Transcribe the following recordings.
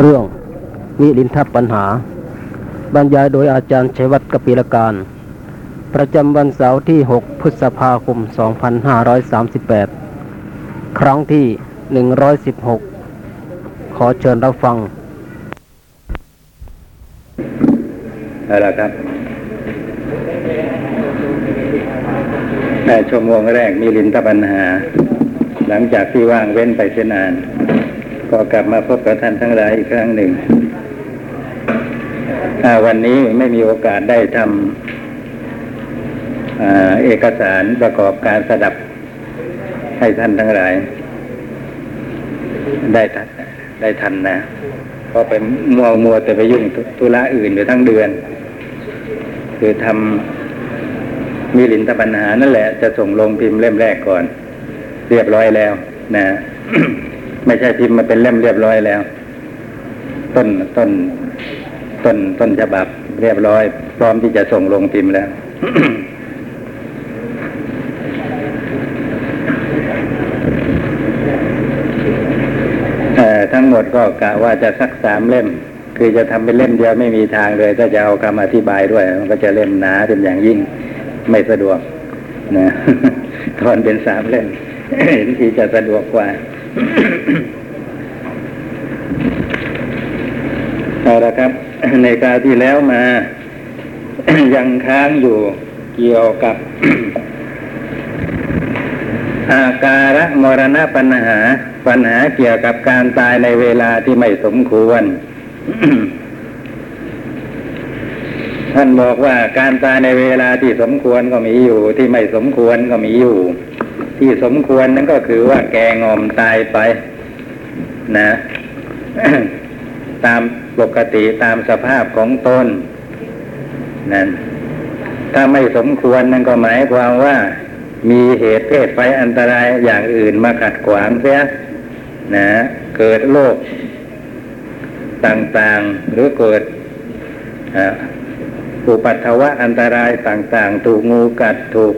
เรื่องมิลินทปัญหา บรรยายโดยอาจารย์ชัยวัฒน์กปิลการ ประจำวันเสาร์ที่ 6 พฤษภาคม 2538 ครั้งที่ 116 ขอเชิญรับฟังเอาละครับในชั่วโมงแรกมีลินทปัญหา หลังจากที่ว่างเว้นไปเสียนาน ก็กลับมาพบกับท่านทั้งหลายอีกครั้งหนึ่ง วันนี้ไม่มีโอกาสได้ทำอเอกสารประกอบการสดับให้ท่านทั้งหลาย ได้ทันได้ทันนะเพราะไปมัวมัวแต่ไปยุ่งธุธุระอื่นอยู่ทั้งเดือน คือทำมีลินตปัญหานั่นแหละ จะส่งลงพิมพ์เล่มแรกก่อน เรียบร้อยแล้วนะ ไม่ใช่พิมพ์มาเป็นเล่มเรียบร้อยแล้ว ต้นต้น ต้นต้นฉบับเรียบร้อย พร้อมที่จะส่งลงพิมพ์แล้วเอ่ทั้งหมดก็กะว่าจะสักสามเล่ม คือจะทำเป็นเล่มเดียวไม่มีทางเลย ถ้าจะเอาคำอธิบายด้วย มันก็จะเล่มหนาเป็นอย่างยิ่งไม่สะดวกนะทอนเป็นสามเล่มเห็นทีจะสะดวกกว่า เอาละครับ ในคราวที่แล้วมา ยังค้างอยู่เกี่ยวกับ อาการะมรณะปัญหา ปัญหาเกี่ยวกับการตายในเวลาที่ไม่สมควร ท่านบอกว่าการตายในเวลาที่สมควรก็มีอยู่ ที่ไม่สมควรก็มีอยู่ ที่สมควรนั่นก็คือว่าแกงอมตายไป นะ ตามปกติตามสภาพของตนนั่นถ้าไม่สมควรนั่นก็หมายความว่า มีเหตุเพศไฟอันตรายอย่างอื่นมาขัดขวางเสียนะเกิดโรคต่างๆ หรือเกิดอุปัตถวะอันตรายต่าง ๆ ถูกงูกัดถูก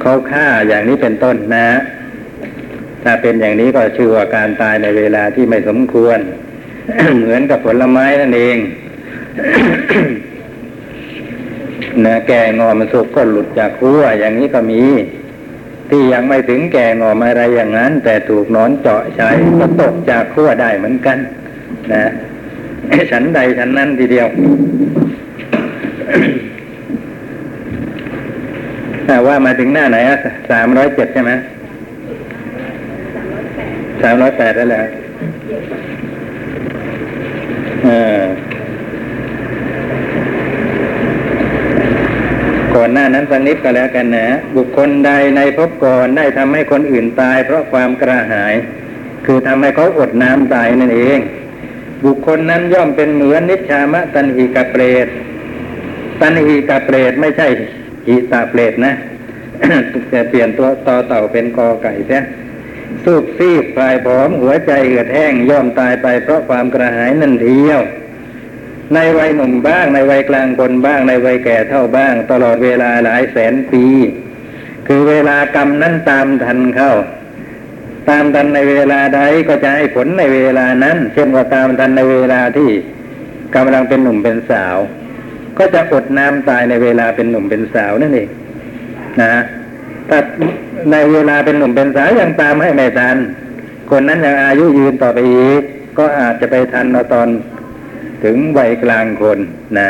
เขาฆ่าอย่างนี้เป็นต้นนะ ถ้าเป็นอย่างนี้ก็ชื่อว่าการตายในเวลาที่ไม่สมควร เหมือนกับผลไม้นั่นเองนะแก่งอมสุกก็หลุดจากขั้วอย่างนี้ก็มี ที่ยังไม่ถึงแก่งอมอะไรอย่างนั้น แต่ถูกนอนเจาะใช้ก็ตกจากขั้วได้เหมือนกัน นะฉันใดฉันนั้นทีเดียวแต่ ว่ามาถึงหน้าไหนอะสามร้อยเจ็ดใช่ไหมสามร้อยแปดแล้วแหละเออก่อนหน้านั้นสักนิดก็แล้วกันนะ บุคคลใดในภพก่อนได้ทำให้คนอื่นตาย เพราะความกระหาย คือทำให้เขาอดน้ำตายนั่นเอง บุคคลนั้นย่อมเป็นเหมือนนิชามะตันหิกะเปรตตันหิกะเปรตไม่ใช่ หิตาเปรตนะจะเปลี่ยนตัวต่อเต่าเป็นกอไก่เสียสูบซีบปลายผอมหัวใจเอือดแห้งย่อมตายไปเพราะความกระหายนั่นเทียวในวัยหนุ่มบ้างในวัยกลางคนบ้างในวัยแก่เท่าบ้าง ตลอดเวลาหลายแสนปี คือเวลากรรมนั้นตามทันเข้า ตามทันในเวลาใดก็จะให้ผลในเวลานั้น เช่นว่าตามทันในเวลาที่กำลังเป็นหนุ่มเป็นสาว ก็จะอดน้ำตายในเวลาเป็นหนุ่มเป็นสาวนั่นเองนะถ้าในเวลาเป็นหนุ่มเป็นสาวยังตามให้ไม่ทัน คนนั้นยังอายุยืนต่อไปอีก ก็อาจจะไปทันเอาตอนถึงวัยกลางคนนะ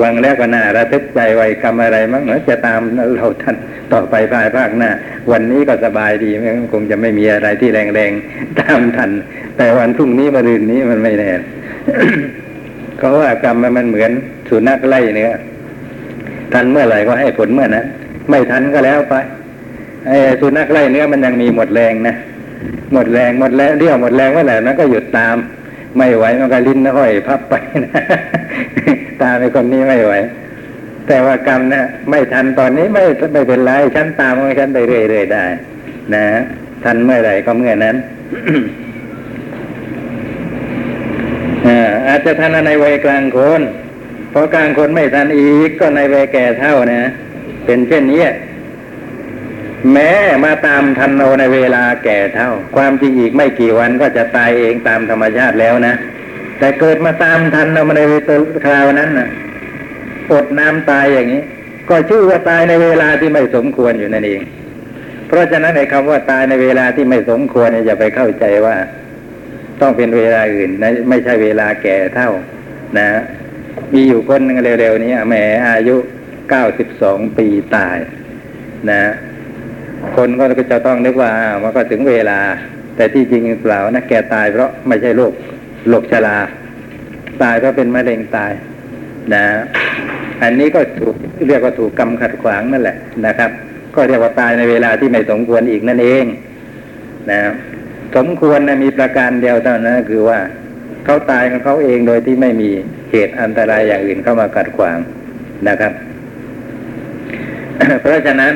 ฟังแล้วก็น่าระทึกใจวัยกรรมอะไรมั้งเนอจะตามเราท่านต่อไปภายภาคหน้า วันนี้ก็สบายดีคงจะไม่มีอะไรที่แรงๆตามทัน แต่วันพรุ่งนี้มะรืนนี้มันไม่แน่ เขาว่ากรรมมันเหมือนสุนัขไล่เนื้อทันเมื่อไหร่ก็ให้ผลเมื่อนั้นไม่ทันก็แล้วไปไอ้สุนัขไล่เนื้อมันยังมีหมดแรงนะหมดแรงหมดแรงเรี่ยวหมดแรงเมื่อไหร่นั้นก็หยุดตาม ไม่ไหวมันก็ลิ้นห้อยพับไปนะตามไอ้คนนี้ไม่ไหว แต่ว่ากรรมนะไม่ทันตอนนี้ไม่ไม่เป็นไรฉันตามของฉันไปเรื่อยๆได้ นะ ทันเมื่อไหร่ก็เมื่อนั้น อาจจะทันในวัยกลางคนพอกลางคนไม่ทันอีกก็ในวัยแก่เท่านะ เป็นเช่นนี้แม้มาตามทันเราในเวลาแก่เท่า ความจริงอีกไม่กี่วันก็จะตายเองตามธรรมชาติแล้วนะ แต่เกิดมาตามทันเรามาในคราวนั้นนะอดน้ำตายอย่างนี้ ก็ชื่อว่าตายในเวลาที่ไม่สมควรอยู่นั่นเอง เพราะฉะนั้นไอ้คำว่าตายในเวลาที่ไม่สมควรเนี่ยอย่าไปเข้าใจว่า ต้องเป็นเวลาอื่นนะไม่ใช่เวลาแก่เท่า นะ มีอยู่คนนึงเร็วๆนี้แหมอายุเก้าสิบสองปีตาย นะ คนก็จะต้องนึกว่ามันก็ถึงเวลา แต่ที่จริงเปล่านะแกตายเพราะไม่ใช่โรคโรคชราตายเพราะเป็นมะเร็งตาย นะ อันนี้ก็ถูกเรียกว่าถูกกรรมขัดขวางนั่นแหละนะครับ ก็เรียกว่าตายในเวลาที่ไม่สมควรอีกนั่นเอง นะ สมควรนะมีประการเดียวเท่านั้นคือว่าเขาตายของเขาเองโดยที่ไม่มีเหตุอันตรายอย่างอื่นเข้ามาขัดขวางนะครับ เพราะฉะนั้น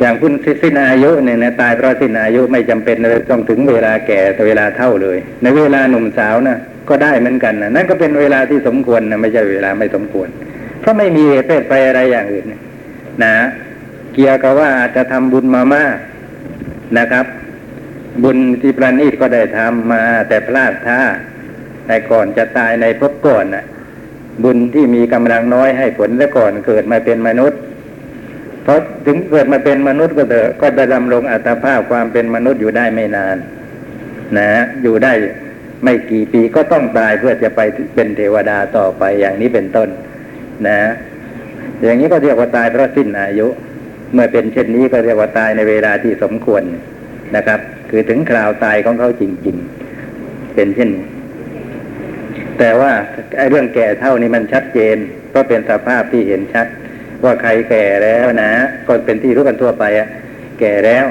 อย่างคุณสิ้นอายุเนี่ยนะตายเพราะสิ้นอายุไม่จำเป็นเลยต้องถึงเวลาแก่แต่เวลาเท่าเลย ในเวลาหนุ่มสาวนะก็ได้เหมือนกันนะนั่นก็เป็นเวลาที่สมควรนะไม่ใช่เวลาไม่สมควร เพราะไม่มีเหตุเพศไปอะไรอย่างอื่นนะเกี่ยวกับว่าอาจจะทำบุญมามาก นะครับ บุญที่ประณีตก็ได้ทำมา แต่พลาดท่าแต่ก่อนจะตายในภพก่อนน่ะ บุญที่มีกำลังน้อยให้ผลแล้วก่อนเกิดมาเป็นมนุษย์ เพราะถึงเกิดมาเป็นมนุษย์ก็เถอะก็จะดำรงอัตภาพความเป็นมนุษย์อยู่ได้ไม่นาน นะอยู่ได้ไม่กี่ปีก็ต้องตายเพื่อจะไปเป็นเทวดาต่อไปอย่างนี้เป็นต้น นะ อย่างนี้ก็เรียกว่าตายเพราะสิ้นอายุ เมื่อเป็นเช่นนี้ก็เรียกว่าตายในเวลาที่สมควรนะครับ คือถึงคราวตายของเขาจริง ๆ เป็นเช่น แต่ว่าไอ้เรื่องแก่เท่านี้มันชัดเจนเพราะเป็นสภาพที่เห็นชัด ว่าใครแก่แล้วนะก็เป็นที่รู้กันทั่วไปอะแก่แล้ว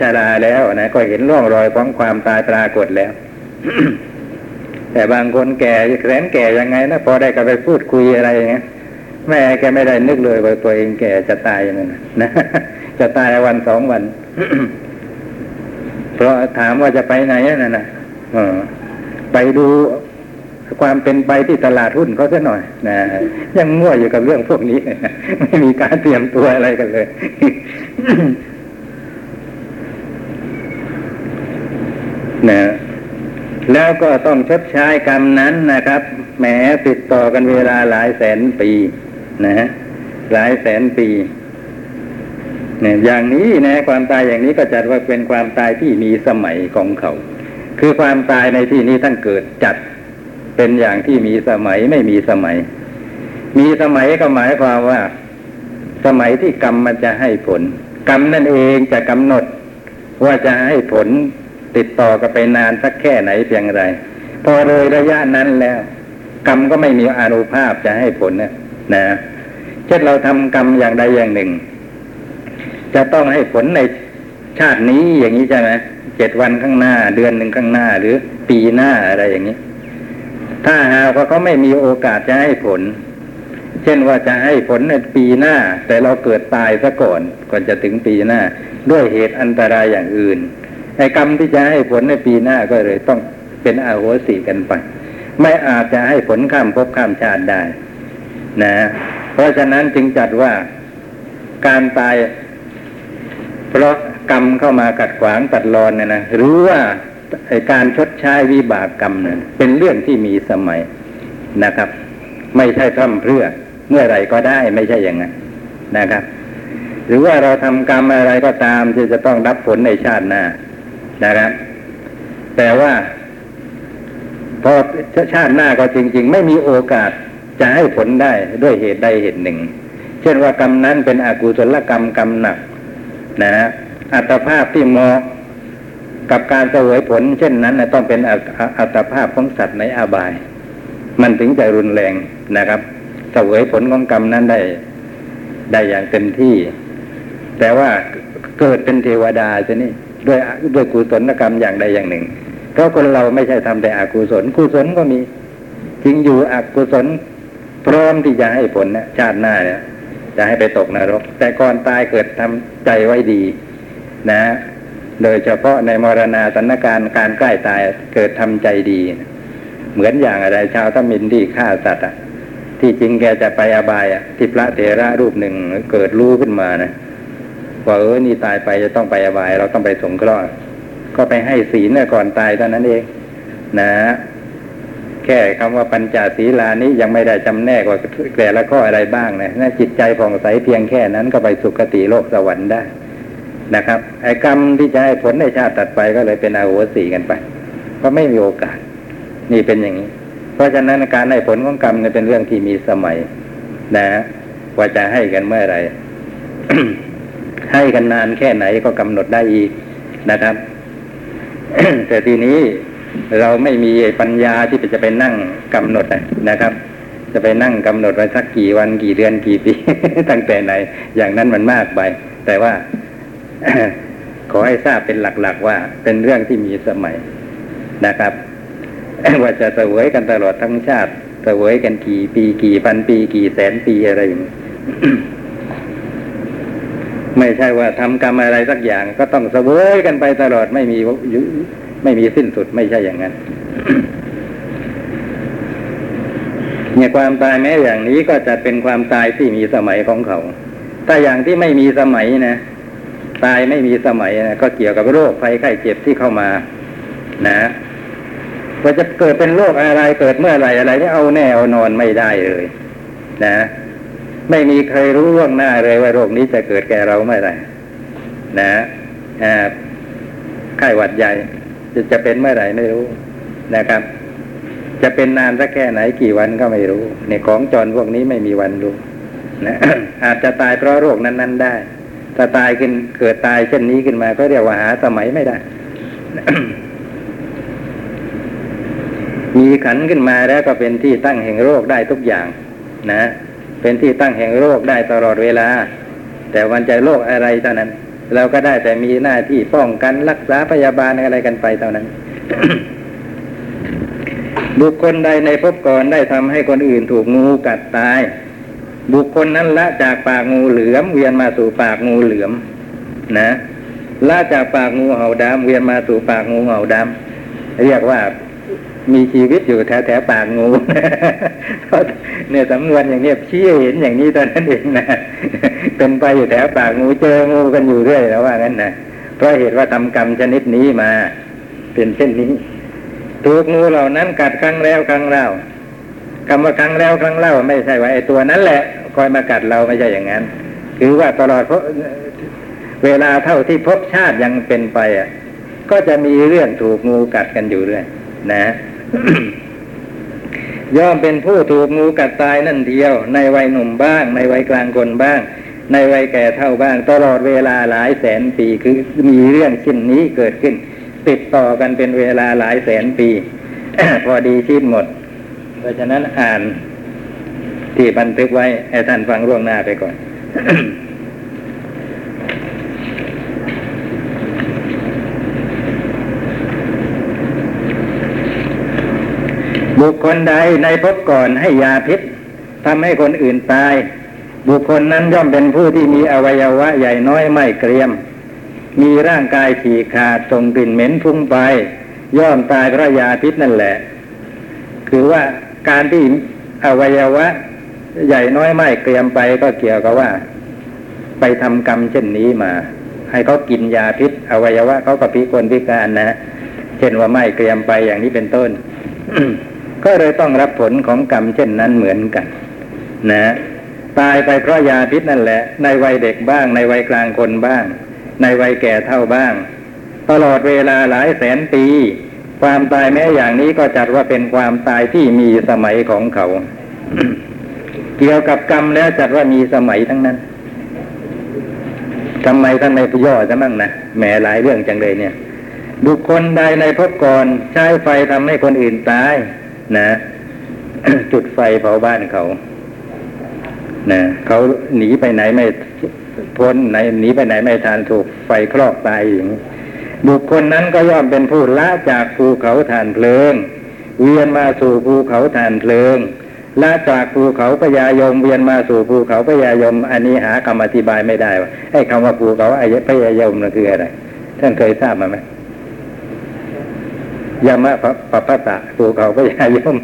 ชราแล้วนะก็เห็นร่องรอยของความตายปรากฏแล้ว แต่บางคนแก่แสนแก่ยังไงนะพอได้กับไปพูดคุยอะไรอย่างเงี้ย แม่แกไม่ได้นึกเลยว่าตัวเองแก่จะตายอย่างนั้นนะจะตายวันสองวัน เพราะถามว่าจะไปไหนนั่นนะออไปดูความเป็นไปที่ตลาดหุ้นเขาซะหน่อยนะยังมั่วอยู่กับเรื่องพวกนี้ ไม่มีการเตรียมตัวอะไรกันเลยนะแล้วก็ต้องชดใช้กรรมนั้นนะครับ แหมติดต่อกันเวลาหลายแสนปี นะฮะหลายแสนปีเนี่ยอย่างนี้นะความตายอย่างนี้ก็จัดว่าเป็นความตายที่มีสมัยของเขา คือความตายในที่นี้ท่านเกิดจัดเป็นอย่างที่มีสมัยไม่มีสมัย มีสมัยก็หมายความว่า สมัยที่กรรมมันจะให้ผล กรรมนั่นเองจะกำหนด ว่าจะให้ผลติดต่อกันไปนานสักแค่ไหนเพียงไร พอเลยระยะนั้นแล้ว กรรมก็ไม่มีอนุภาพจะให้ผลนะ นะเช่นเราทำกรรมอย่างใดอย่างหนึ่ง จะต้องให้ผลในชาตินี้อย่างนี้ใช่ไหมเจ็ดวันข้างหน้า เดือนหนึ่งข้างหน้า หรือปีหน้าอะไรอย่างนี้ ถ้าหากว่าเขาไม่มีโอกาสจะให้ผล เช่นว่าจะให้ผลในปีหน้า แต่เราเกิดตายซะก่อนก่อนจะถึงปีหน้า ด้วยเหตุอันตรายอย่างอื่นไอ้กรรมที่จะให้ผลในปีหน้าก็เลยต้องเป็นอาโหสิกันไป ไม่อาจจะให้ผลข้ามภพข้ามชาติได้ นะ เพราะฉะนั้นจึงจัดว่าการตาย เพราะกรรมเข้ามากัดขวางตัดรอนเนี่ยนะหรือว่าการชดใช้วิบากกรรมเนี่ยเป็นเรื่องที่มีสมัยนะครับ ไม่ใช่พร่ำเพื่อเมื่อไรก็ได้ไม่ใช่อย่างนั้นนะครับ หรือว่าเราทำกรรมอะไรก็ตามที่จะต้องรับผลในชาติหน้านะครับ แต่ว่าพอชาติหน้าก็จริง ๆ ไม่มีโอกาส จะให้ผลได้ด้วยเหตุใดเหตุหนึ่ง เช่นว่ากรรมนั้นเป็นอกุศลกรรมกรรมหนัก นะอัตภาพที่เหมาะกับการเสวยผล เช่นนั้นต้องเป็นอัตภาพของสัตว์ในอาบาย มันถึงจะรุนแรงนะครับเสวยผลของกรรมนั้นได้ ได้อย่างเต็มที่ แต่ว่าเกิดเป็นเทวดาจะนี่ด้วยด้วยกุศลกรรมอย่างใดอย่างหนึ่งเพราะคนเราไม่ใช่ทำแต่อกุศลกุศลก็มีจริงอยู่อกุศล พร้อมที่จะให้ผลนะชาติหน้าเนี่ยจะให้ไปตกนรก แต่ก่อนตายเกิดทำใจไว้ดี นะ โดยเฉพาะในมรณาสถานการณ์การใกล้ตายเกิดทำใจดีเหมือนอย่างอะไร ชาวทมินที่ฆ่าสัตว์อะ ที่จริงแกจะไปอบายอะ ที่พระเถระรูปหนึ่งเกิดรู้ขึ้นมานะว่าเออนี่ตายไปจะต้องไปอบาย เราต้องไปสงเคราะห์ก็ไปให้ศีลก่อนตายเท่านั้นเอง นะ แค่คำว่าปัญจศีลานี้ยังไม่ได้จำแนกว่าแต่ละข้ออะไรบ้างนะนะจิตใจผ่องใสเพียงแค่นั้นก็ไปสุคติโลกสวรรค์ได้นะครับไอ้กรรมที่จะให้ผลในชาติตัดไปก็เลยเป็นอาโหสีกันไป ก็ไม่มีโอกาส นี่เป็นอย่างนี้ เพราะฉะนั้นการให้ผลของกรรมเนี่ยเป็นเรื่องที่มีสมัย นะว่าจะให้กันเมื่อไหรให้กันนานแค่ไหนก็กำหนดได้อีกนะครับ แต่ทีนี้ เราไม่มีปัญญาที่จะไปนั่งกำหนดนะครับ จะไปนั่งกำหนดไว้สักกี่วันกี่เดือนกี่ปีตั้งแต่ไหน อย่างนั้นมันมากไป แต่ว่าขอให้ทราบเป็นหลัก ๆ ว่าเป็นเรื่องที่มีสมัยนะครับว่าจะเสวยกันตลอดทั้งชาติเสวยกันกี่ปีกี่พันปี กี่แสนปีอะไรอย่างนี้ไม่ใช่ว่าทำกรรมอะไรสักอย่าง ก็ต้องเสวยกันไปตลอดไม่มี ไม่มีสิ้นสุดไม่ใช่อย่างนั้นเนี่ยความตายแม้อย่างนี้ก็จะเป็นความตายที่มีสมัยของเขา ถ้าอย่างที่ไม่มีสมัยนะ ตายไม่มีสมัยนะก็เกี่ยวกับโรคภัยไข้เจ็บที่เข้ามา นะว่าจะเกิดเป็นโรคอะไรเกิดเมื่อไรอะไรนี่เอาแน่เอานอนไม่ได้เลย นะ ไม่มีใครรู้ล่วงหน้าเลยว่าโรคนี้จะเกิดแก่เราเมื่อไรนะอ่าไข้หวัดใหญ่ จะจะเป็นเมื่อไหร่ไม่รู้นะครับ จะเป็นนานสักแค่ไหนกี่วันก็ไม่รู้ในของจรพวกนี้ไม่มีวันรู้นะอาจจะตายเพราะโรคนั้น ๆ ได้ ถ้าตายขึ้นเกิดตายเช่นนี้ขึ้นมา ก็เรียกว่าหาสมัยไม่ได้ มีขันขึ้นมาแล้วก็เป็นที่ตั้งแห่งโรคได้ทุกอย่าง นะ เป็นที่ตั้งแห่งโรคได้ตลอดเวลา แต่วันใจโรคอะไรเท่านั้น เราก็ได้แต่มีหน้าที่ป้องกันรักษาพยาบาลอะไรกันไปเท่านั้น บุคคลใดในภพก่อนได้ทำให้คนอื่นถูกงูกัดตาย บุคคลนั้นละจากปากงูเหลือมเวียนมาสู่ปากงูเหลือม นะละจากปากงูเห่าดำเวียนมาสู่ปากงูเห่าดำเรียกว่า มีชีวิตอยู่แถวแถวปากงูเนี่ยสำนวนอย่างนี้ชี้เห็นอย่างนี้ตอนนั้นเองนะเป็นไปอยู่แถวปากงูเจองูกันอยู่เรื่อยแล้วว่างั้นนะเพราะเหตุว่าทำกรรมชนิดนี้มา เป็นเช่นนี้ถูกงูเหล่านั้นกัดครั้งแล้วครั้งเล่าคำว่าครั้งแล้วครั้งเล่าไม่ใช่ว่าไอ้ตัวนั้นแหละคอยมากัดเราไม่ใช่อย่างนั้นคือว่าตลอดเวลาเท่าที่พบชาติยังเป็นไปอะก็จะมีเรื่องถูกงูกัดกันอยู่เรื่อยนะ ย่อมเป็นผู้ถูกงูกัดตายนั่นเดียว ในวัยหนุ่มบ้าง ในวัยกลางคนบ้าง ในวัยแก่เท่าบ้าง ตลอดเวลาหลายแสนปีคือมีเรื่องเช่นนี้เกิดขึ้น ติดต่อกันเป็นเวลาหลายแสนปี พอดีชีพหมด เพราะฉะนั้นอ่านที่บันทึกไว้ให้ท่านฟังร่วงหน้าไปก่อน บุคคลใดในภพก่อนให้ยาพิษทำให้คนอื่นตาย บุคคลนั้นย่อมเป็นผู้ที่มีอวัยวะใหญ่น้อยไม่เกรียม มีร่างกายฉีกขาดส่งกลิ่นเหม็นฟุ้งไป ย่อมตายเพราะยาพิษนั่นแหละ คือว่าการที่อวัยวะ ใหญ่น้อยไม่เกรียมไปก็เกี่ยวกับว่า ไปทำกรรมเช่นนี้มา ให้เขากินยาพิษ อวัยวะเขาก็พิกลพิการนะเช่นว่าไม่เกรียมไปอย่างนี้เป็นต้น ก็เลยต้องรับผลของกรรมเช่นนั้นเหมือนกัน นะ ตายไปเพราะยาพิษนั่นแหละ ในวัยเด็กบ้าง ในวัยกลางคนบ้าง ในวัยแก่เท่าบ้าง ตลอดเวลาหลายแสนปี ความตายแม้อย่างนี้ก็จัดว่าเป็นความตายที่มีสมัยของเขา เกี่ยวกับกรรมแล้วจัดว่ามีสมัยทั้งนั้นทำไมท่านไม่ย่อจะมั่งนะแหมหลายเรื่องจังเลยเนี่ย บุคคลใดในภพก่อนใช้ไฟทำให้คนอื่นตาย นะ จุดไฟเผาบ้านเขานะเขาหนีไปไหนไม่พ้นไหนหนีไปไหนไม่ทานถูกไฟคลอกตายอย่างบุคคลนั้นก็ย่อมเป็นผู้ละจากภูเขาฐานเพลิง เวียนมาสู่ภูเขาฐานเพลิงละจากภูเขาพญายมเวียนมาสู่ภูเขาพญายม อันนี้หาคำอธิบายไม่ได้ว่าไอ้คำว่าภูเขาไอ้พญายมนั่นคืออะไรท่านเคยทราบมาไหม ยามะปะปะปะตะภูเขาพญายม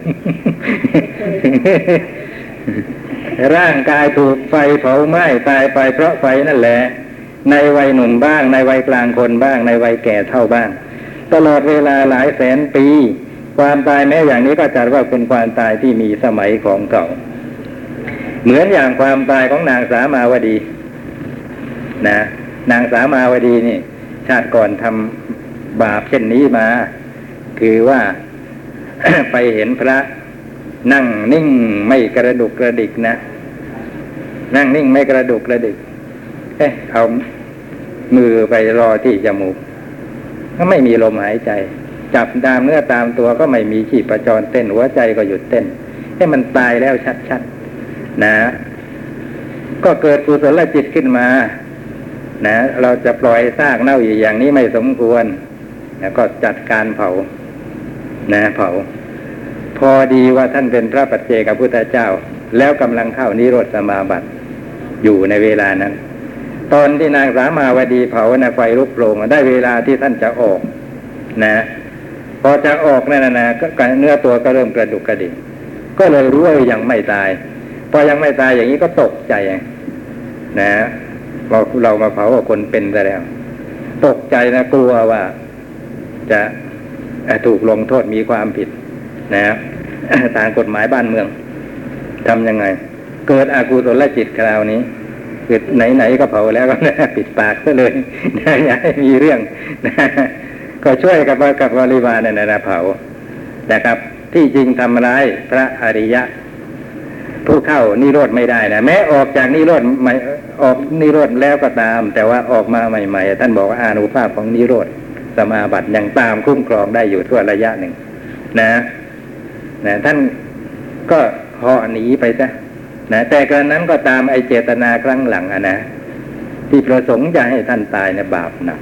ร่างกายถูกไฟเผาไหม้ตายไปเพราะไฟนั่นแหละ ในวัยหนุ่มบ้าง ในวัยกลางคนบ้าง ในวัยแก่เท่าบ้าง ตลอดเวลาหลายแสนปี ความตายแม้อย่างนี้ก็จัดว่าเป็นความตายที่มีสมัยของเก่า เหมือนอย่างความตายของนางสามาวดี นะ นางสามาวดีนี่ ชาติก่อนทำบาปเช่นนี้มา คือว่าไปเห็นพระ นั่งนิ่งไม่กระดุกกระดิกนะ นั่งนิ่งไม่กระดุกกระดิก เอ๊ะเอามือไปรอที่จมูกก็ไม่มีลมหายใจ จับตามเนื้อตามตัวก็ไม่มีขีประจรเต้นหัวใจก็หยุดเต้นให้มันตายแล้วชัดๆนะ ก็เกิดกุศลจิตขึ้นมา นะ เราจะปล่อยซากเน่าอยู่อย่างนี้ไม่สมควร แล้วก็จัดการเผา นะเผา พอดีว่าท่านเป็นพระปัจเจกพุทธเจ้า แล้วกำลังเข้านิโรธสมาบัติอยู่ในเวลานั้น ตอนที่นางสามาวดีเผานะไฟลุกโผล่ได้เวลาที่ท่านจะออก นะพอจะออกนั่นนะก็เนื้อตัวก็เริ่มกระดุกกระดิกก็เลยรู้ว่ายังไม่ตายพอยังไม่ตายอย่างนี้ก็ตกใจนะเราเรามาเผาคนเป็นไปแล้ว ตกใจนะกลัวว่า จะ ถูกลงโทษมีความผิดนะตามกฎหมายบ้านเมืองทำยังไง เกิดอากุศลจิตคราวนี้เกิดไหนๆก็เผาแล้วก็นะปิดปากซะเลยนะอย่าให้มีเรื่องนะก็ช่วยกับกับบริวารเนี่ยนะเผานะครับ ที่จริงทำร้ายพระอริยะ ผู้เข้านิโรธไม่ได้นะแม้ออกจากนิโรธใหม่ออกนิโรธแล้วก็ตาม แต่ว่าออกมาใหม่ ๆ ท่านบอกว่าอานุภาพของนิโรธ สมาบัติยังตามคุ้มครองได้อยู่ทั่วระยะหนึ่ง นะนะท่านก็เหาะหนีไปซะนะแต่กรนั้นก็ตามไอเจตนาครั้งหลังอะนะที่ประสงค์จะให้ท่านตายในบาปหนัก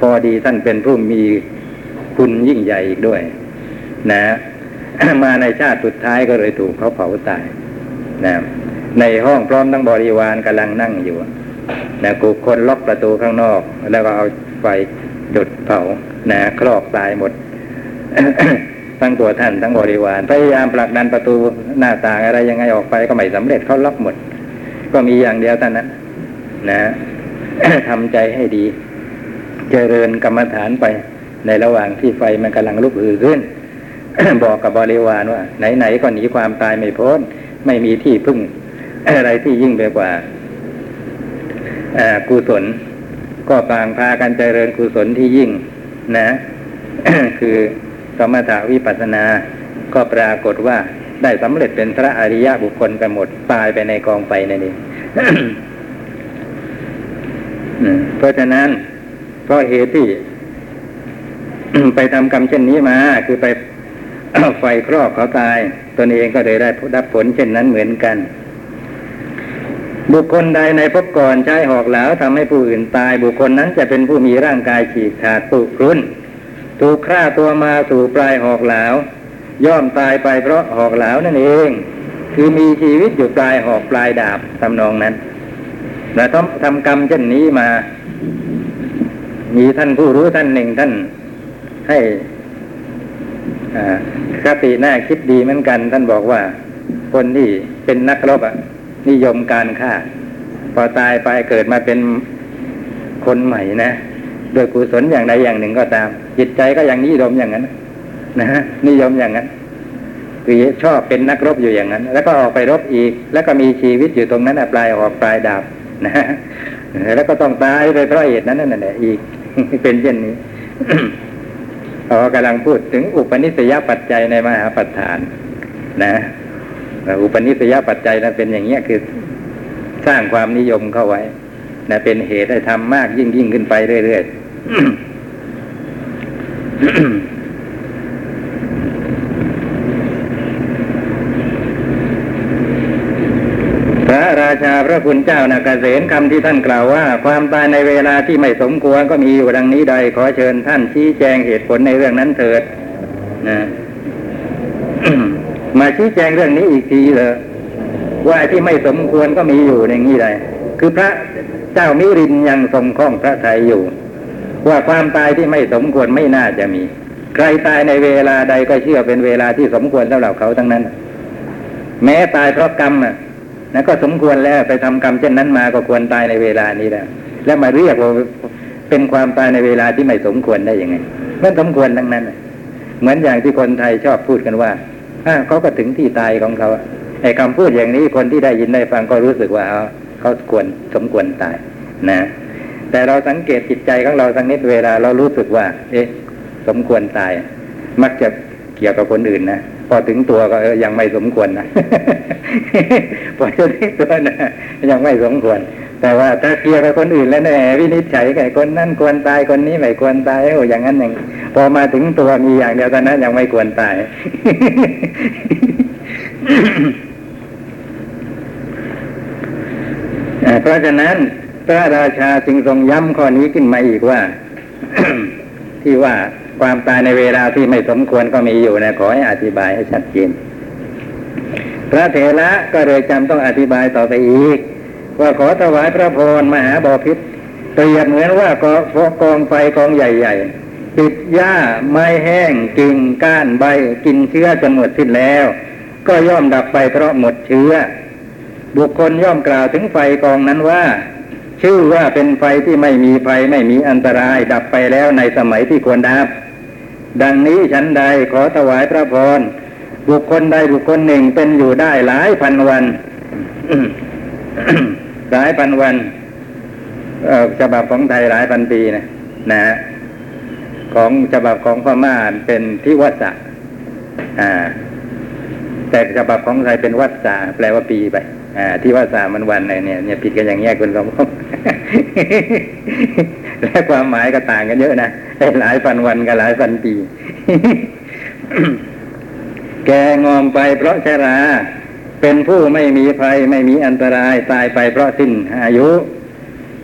พอดีท่านเป็นผู้มีคุณยิ่งใหญ่อีกด้วย นะ มาในชาติสุดท้ายก็เลยถูกเขาเผาตายนะในห้องพร้อมทั้งบริวารกำลังนั่งอยู่นะกูคนล็อกประตูข้างนอก แล้วก็เอาไฟ จุดเผานะครอกตายหมด ทั้งตัวท่านทั้งบริวารพยายามผลักดันประตูหน้าต่างอะไรยังไงออกไปก็ไม่สำเร็จเขาล็อกหมด ก็มีอย่างเดียวท่านั้นนะทำใจให้ดี เจริญกรรมฐานไป ในระหว่างที่ไฟมันกำลังลุกฮือขึ้น บอกกับบริวารว่า ไหนๆก็หนีความตายไม่พ้นไม่มีที่พึ่ง อะไรที่ยิ่งไปกว่ากุศล ก็ปางพากันเจริญกุศลที่ยิ่ง นะ คือสมถาวิปัสสนา ก็ปรากฏว่าได้สำเร็จเป็นพระอริยะบุคคลไปหมดตายไปในกองไฟนั่นเองเพราะฉะนั้นเพราะเหตุที่ ไปทำกรรมเช่นนี้มา คือไปไฟครอบเขาตาย ตนเองก็เลยได้รับผลเช่นนั้นเหมือนกัน บุคคลใดในพบก่อนใช้หอกเหลาทำให้ผู้อื่นตายบุคคลนั้นจะเป็นผู้มีร่างกายฉีกขาดปุกรุนถูกฆ่าตัวมาสู่ปลายหอกเหลาย่อมตายไปเพราะหอกเหลานั่นเอง คือมีชีวิตอยู่ปลายหอกปลายดาบทำนองนั้นและทำทำกรรมเช่นนี้มา มีท่านผู้รู้ท่านหนึ่งท่าน ให้คติน้าคิดดีเหมือนกัน ท่านบอกว่า คนที่เป็นนักรบอะ นิยมการฆ่า พอตายไปเกิดมาเป็นคนใหม่นะโดยกุศลอย่างใดอย่างหนึ่งก็ตาม จิตใจก็ยังนิยมอย่างนั้น นะฮะนิยมอย่างนั้นคือชอบเป็นนักรบอยู่อย่างนั้น แล้วก็ออกไปรบอีก แล้วก็มีชีวิตอยู่ตรงนั้นปลายออกปลายดาบนะฮะแล้วก็ต้องตายไปเพราะเหตุนั้นนั่นแหละอีกเป็นเช่นนี้เรากำลังพูดถึงอุปนิสัยปัจจัยในมหาปัฏฐาน นะ อุปนิสัยปัจจัยนั้นเป็นอย่างเนี้ยคือสร้างความนิยมเข้าไว้นะเป็นเหตุให้ทำมากยิ่งยิ่งขึ้นไปเรื่อยๆพระราชาพระคุณเจ้านะกเกษณคำที่ท่านกล่าวว่า ความตายในเวลาที่ไม่สมควรก็มีอยู่ดังนี้ใดขอเชิญท่านชี้แจงเหตุผลในเรื่องนั้นเถิดนะ มาชี้แจงเรื่องนี้อีกทีเลยว่าที่ไม่สมควรก็มีอยู่อย่างนี้ใดคือพระเจ้ามิรินยังทรงคล้องพระไทยอยู่ ว่าความตายที่ไม่สมควรไม่น่าจะมี ใครตายในเวลาใดก็เชื่อเป็นเวลาที่สมควรสำหรับเขาทั้งนั้น แม้ตายเพราะกรรมอะนะก็สมควรแล้วไปทำกรรมเช่นนั้นมาก็ควรตายในเวลานี้แล้วแล้วมาเรียกว่าเป็นความตายในเวลาที่ไม่สมควรได้ยังไงมันสมควรทั้งนั้น เหมือนอย่างที่คนไทยชอบพูดกันว่า เขาก็ถึงที่ตายของเขาไอ้คำพูดอย่างนี้คนที่ได้ยินได้ฟังก็รู้สึกว่าเอาเขาควรสมควรตายนะ แต่เราสังเกตจิตใจของเราสักนิดเวลาเรารู้สึกว่า เอ๊ะ สมควรตาย มักจะเกี่ยวกับคนอื่นนะพอถึงตัวก็ยังไม่สมควรนะพอถึงตัวนะยังไม่สมควร แต่ว่าถ้าเกียวกับคนอื่นแล้วแน่วินิจฉัยไก่คนนั่นควรตายคนนี้ไม่ควรตายโอ้อย่างนั้นอย่างพอมาถึงตัวมีอย่างเดียวตอนนั้นยังไม่ควรตายเอ่อเพราะฉะนั้นพระราชาจึงทรงย้ำข้อนี้ขึ้นมาอีกว่า ที่ว่าความตายในเวลาที่ไม่สมควรก็มีอยู่นะขอให้อธิบายให้ชัดเจนพระเถระก็เลยจำต้องอธิบายต่อไปอีก ว่าขอถวายพระพรมหาบอพิษเปรียบเหมือนว่ากอกองไฟกองใหญ่ๆติดหญ้าไม้แห้งกิ่งก้านใบกินเชื้อจนหมดสิ้นแล้ว ก็ย่อมดับไปเพราะหมดเชื้อ บุคคลย่อมกล่าวถึงไฟกองนั้นว่า ชื่อว่าเป็นไฟที่ไม่มีไฟไม่มีอันตรายดับไปแล้วในสมัยที่ควรดับ ดังนี้ฉันใดขอถวายพระพรบุคคลใดบุคคลหนึ่งเป็นอยู่ได้หลายพันวัน หลายพันวันเอ่อฉบับของไทยหลายพันปีนะนะฮะของฉบับของพม่าเป็นทิวัสะอ่า แต่ฉบับของไทยเป็นวัดสาแปลว่าปีไป อ่าที่วัดสามันวันไหนเนี่ยเนี่ยผิดกันอย่างเงี้ยคุณสมภพและความหมายก็ต่างกันเยอะนะหลายพันวันกับหลายพันปี แกงอมไปเพราะชรา เป็นผู้ไม่มีภัยไม่มีอันตรายตายไปเพราะสิ้นอายุ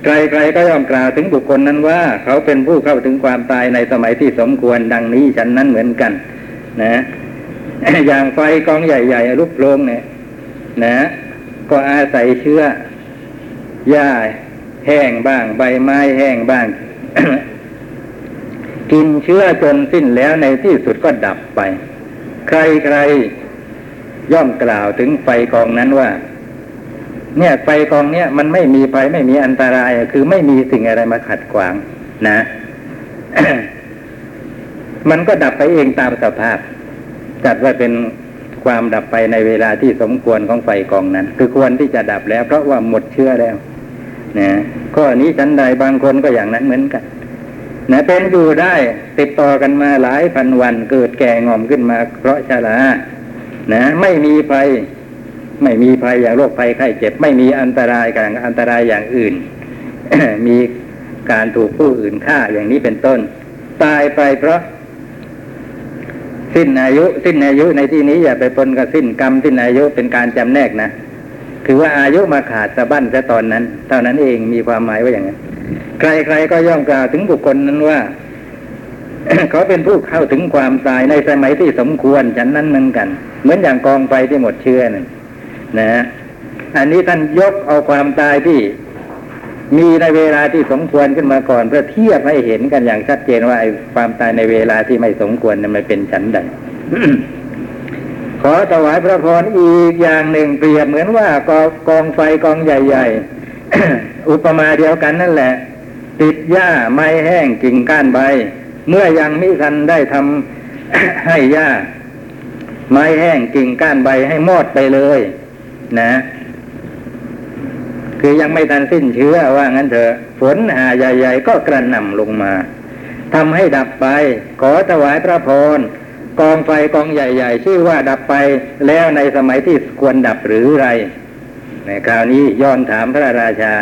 ใครๆก็ย่อมกล่าวถึงบุคคลนั้นว่า เขาเป็นผู้เข้าถึงความตายในสมัยที่สมควรดังนี้ฉันนั้นเหมือนกัน นะอย่างไฟกองใหญ่ๆลุกโลงเนี่ย นะ ก็อาศัยเชื้อหญ้าแห้งบ้าง ใบไม้แห้งบ้าง กินเชื้อจนสิ้นแล้วในที่สุดก็ดับไป ใครๆ ย่อมกล่าวถึงไฟกองนั้นว่า เนี่ยไฟกองเนี้ยมันไม่มีไฟไม่มีอันตราย คือไม่มีสิ่งอะไรมาขัดขวาง นะมันก็ดับไปเองตามสภาพ จัดว่าเป็นความดับไปในเวลาที่สมควรของไฟกองนั้น คือควรที่จะดับแล้ว เพราะว่าหมดเชื้อแล้วนะข้อนี้ชั้นใดบางคนก็อย่างนั้นเหมือนกันนะเป็นอยู่ได้ติดต่อกันมาหลายพันวันเกิดแก่งอมขึ้นมา เพราะชรา นะ ไม่มีภัย ไม่มีภัยอย่างโรคภัยไข้เจ็บ ไม่มีอันตรายการอันตรายอย่างอื่น มีการถูกผู้อื่นฆ่าอย่างนี้เป็นต้น ตายไปเพราะ สิ้นอายุ สิ้นอายุในที่นี้อย่าไปปนกับสิ้นกรรมสิ้นอายุเป็นการจำแนกนะคือว่าอายุมาขาดสะบั้นซะตอนนั้น เท่านั้นเองมีความหมายว่าอย่างนั้นใครๆก็ย่อมกล่าวถึงบุคคลนั้นว่า เขาเป็นผู้เข้าถึงความตายในสมัยที่สมควรฉันนั้นเหมือนกัน เหมือนอย่างกองไฟที่หมดเชื้อนั่นนะฮะอันนี้ท่านยกเอาความตายที่มีในเวลาที่สมควรขึ้นมาก่อน เพื่อเทียบให้เห็นกันอย่างชัดเจนว่าไอ้ความตายในเวลาที่ไม่สมควรนั้นมันเป็นฉันใดขอถวายพระพรอีกอย่างหนึ่งเปรียบเหมือนว่ากอกองไฟกองใหญ่ๆ อุปมาเดียวกันนั่นแหละ ติดหญ้าไม้แห้งกิ่งก้านใบ เมื่อยังมิทันได้ทำให้หญ้า ไม้แห้งกิ่งก้านใบให้หมอดไปเลย นะ คือยังไม่ทันสิ้นเชื้อว่างั้นเถอะฝนหาใหญ่ๆก็กระหน่ำลงมาทำให้ดับไป ขอถวายพระพรกองไฟกองใหญ่ ๆ ชื่อว่าดับไปแล้วในสมัยที่ควรดับหรือไร ในคราวนี้ย้อนถามพระราชา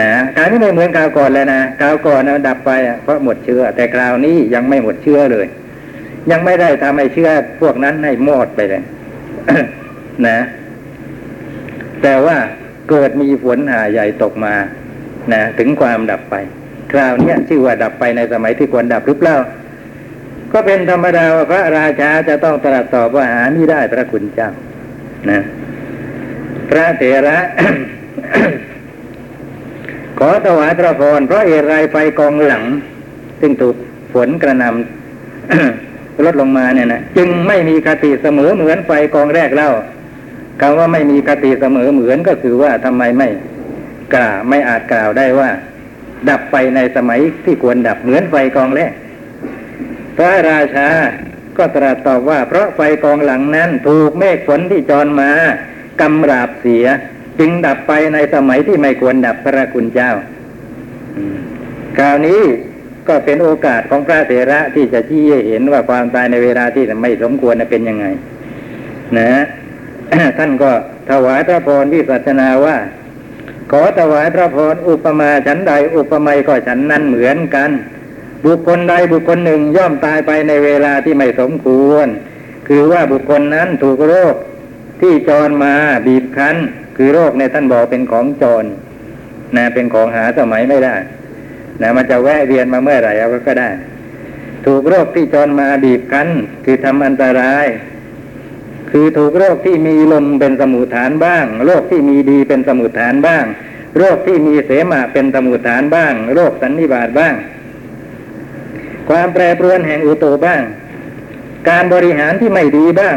นะคราวนี้ไม่เหมือนคราวก่อนเลยนะคราวก่อนนะดับไปเพราะหมดเชื้อ แต่คราวนี้ยังไม่หมดเชื้อเลย ยังไม่ได้ทำให้เชื้อพวกนั้นให้มดไปเลยนะ แต่ว่าเกิดมีฝนหาใหญ่ตกมานะถึงความดับไป คราวเนี้ยชื่อว่าดับไปในสมัยที่ควรดับหรือเปล่าก็เป็นธรรมดาว่าพระราชาจะต้องตรัสตอบว่าหาไม่ได้พระคุณเจ้านะ พระเถระ ขอถวายพระพรเพราะเหตุไรไฟกองหลัง ซึ่งถูกฝนกระนำลดลงมาเนี่ยนะจึงไม่มีคติเสมอเหมือนไฟกองแรกเล่าคำว่าไม่มีคติเสมอเหมือนก็คือว่าทำไมไม่กล่าวไม่อาจกล่าวได้ว่า ดับไปในสมัยที่ควรดับเหมือนไฟกองแรก พระราชาก็ตรัสตอบว่า เพราะไฟกองหลังนั้น ถูกเมฆฝนที่จรมากำราบเสีย จึงดับไปในสมัยที่ไม่ควรดับพระคุณเจ้าคราวนี้ก็เป็นโอกาสของพระเถระที่จะชี้เห็นว่าความตายในเวลาที่ไม่สมควรเป็นยังไง นะท่านก็ถวายพระพรที่ศาสนาว่า ขอถวายพระพรอุปมาฉันใด อุปไมยก็ฉันนั้นเหมือนกัน บุคคลใดบุคคลหนึ่งย่อมตายไปในเวลาที่ไม่สมควร คือว่าบุคคลนั้นถูกโรคที่จรมาบีบคั้น คือโรคในท่านบอกเป็นของจรนะเป็นของหาสมัยไม่ได้นะมันจะแวะเวียนมาเมื่อไหร่เอาก็ได้ ถูกโรคที่จรมาบีบคั้น คือทำอันตราย คือถูกโรคที่มีลมเป็นสมุทฐานบ้าง โรคที่มีดีเป็นสมุทฐานบ้าง โรคที่มีเสมาเป็นสมุทฐานบ้าง โรคสันนิบาตบ้าง ความแปรปรวนแห่งอุตุบ้าง การบริหารที่ไม่ดีบ้าง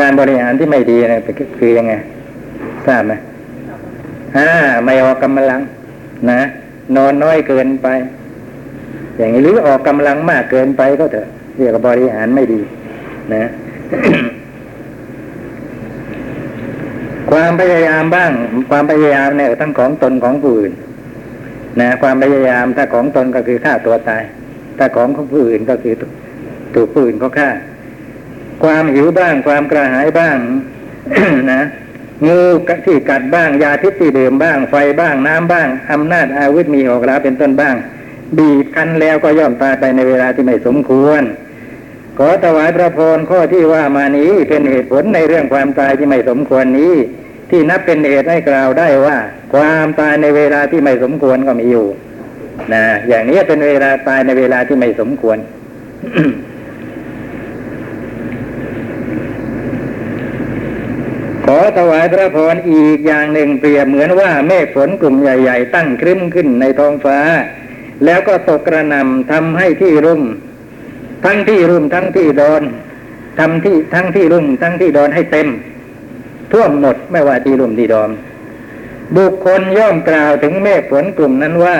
การบริหารที่ไม่ดีนะคือยังไงทราบไหมอ่าไม่ออกกำลัง นะนอนน้อยเกินไป อย่างนี้หรือออกกำลังมากเกินไปก็เถอะเรียกว่าบริหารไม่ดี นะ ความพยายามบ้าง ความพยายามเนี่ยทั้งของตนของผู้อื่น นะความพยายามถ้าของตนก็คือฆ่าตัวตาย ถ้าของของผู้อื่นก็คือถูกผู้อื่นเขาฆ่า ความหิวบ้าง ความกระหายบ้างนะงูที่กัดบ้าง ยาพิษที่ดื่มบ้าง ไฟบ้างน้ำบ้างอำนาจอาวุธมีออกราเป็นต้นบ้าง บีบคั้นแล้วก็ย่อมตายไปในเวลาที่ไม่สมควร ขอถวายพระพรข้อที่ว่ามานี้เป็นเหตุผลในเรื่องความตายที่ไม่สมควรนี้ ที่นับเป็นเหตุให้กล่าวได้ว่า ความตายในเวลาที่ไม่สมควรก็มีอยู่นะอย่างนี้เป็นเวลาตายในเวลาที่ไม่สมควร ขอถวายพระพรอีกอย่างหนึ่งเปรียบเหมือนว่าเมฆฝนกลุ่มใหญ่ ๆ ตั้งครึ้มขึ้นในท้องฟ้า แล้วก็ตกกระนำทำให้ที่รุ่ม ทั้งที่รุ่มทั้งที่ดอนทำที่ทั้งที่รุ่มทั้งที่ดอนให้เต็ม ท่วมหมดไม่ว่าที่รุ่มที่ดอนบุคคลย่อมกล่าวถึงเมฆฝนกลุ่มนั้นว่า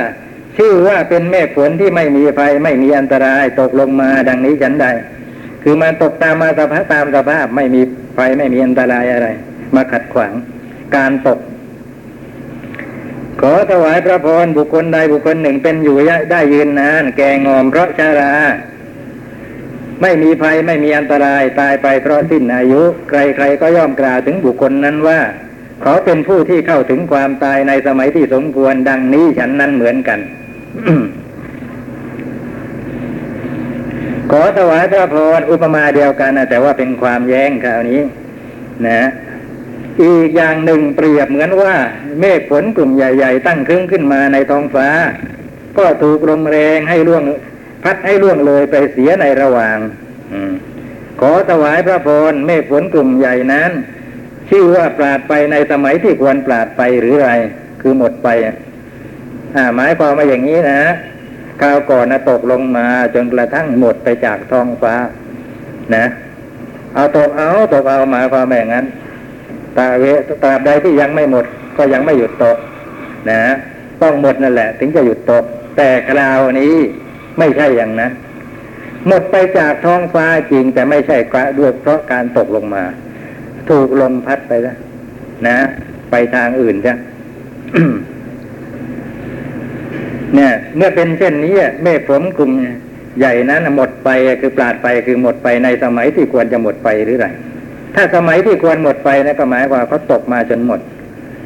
ชื่อว่าเป็นเมฆฝนที่ไม่มีไฟไม่มีอันตรายตกลงมาดังนี้ฉันใด คือมันตกตามมาสภาพตามสภาพไม่มีไฟไม่มีอันตรายอะไร มาขัดขวาง การตก ขอถวายพระพรบุคคลใดบุคคลหนึ่งเป็นอยู่ได้ยืนนาน แกงอมเพราะชารา ไม่มีภัยไม่มีอันตรายตายไปเพราะสิ้นอายุ ใครๆก็ย่อมกล่าวถึงบุคคลนั้นว่าเขาเป็นผู้ที่เข้าถึงความตายในสมัยที่สมควรดังนี้ฉันนั้นเหมือนกัน ขอถวายพระพรอุปมาเดียวกันนะแต่ว่าเป็นความแย้งคราวนี้ นะ อีกอย่างหนึ่งเปรียบเหมือนว่า เมฆฝนกลุ่มใหญ่ ๆ ตั้งครึ่งขึ้นมาในท้องฟ้า ก็ถูกลมแรงให้ล่วง พัดให้ล่วงเลยไปเสียในระหว่างอขอถวายพระพรเมฆฝนกลุ่มใหญ่นั้น ชื่อว่าปราดไปในสมัยที่ควรปราดไปหรือไร คือหมดไปอ่าหมายความว่าอย่างนี้นะคราวก่อนนะตกลงมาจนกระทั่งหมดไปจากท้องฟ้า นะ เอาตกเอาตกเอาหมายความแบบนั้น ตาเวตราบใดที่ยังไม่หมด ก็ยังไม่หยุดตกนะต้องหมดนั่นแหละ ถึงจะหยุดตก แต่คราวนี้ไม่ใช่อย่างนั้นหมดไปจากท้องฟ้าจริงแต่ไม่ใช่กระด้วยเพราะการตกลงมา ถูกลมพัดไปแล้วนะ ไปทางอื่นจ้ะเนี่ย เมื่อเป็นเช่นนี้เมฆฝนกลุ่มใหญ่นั้นหมดไปคือปราดไปคือหมดไปในสมัยที่ควรจะหมดไปหรือไร ถ้าสมัยที่ควรหมดไปนะก็หมายว่าเขาตกมาจนหมด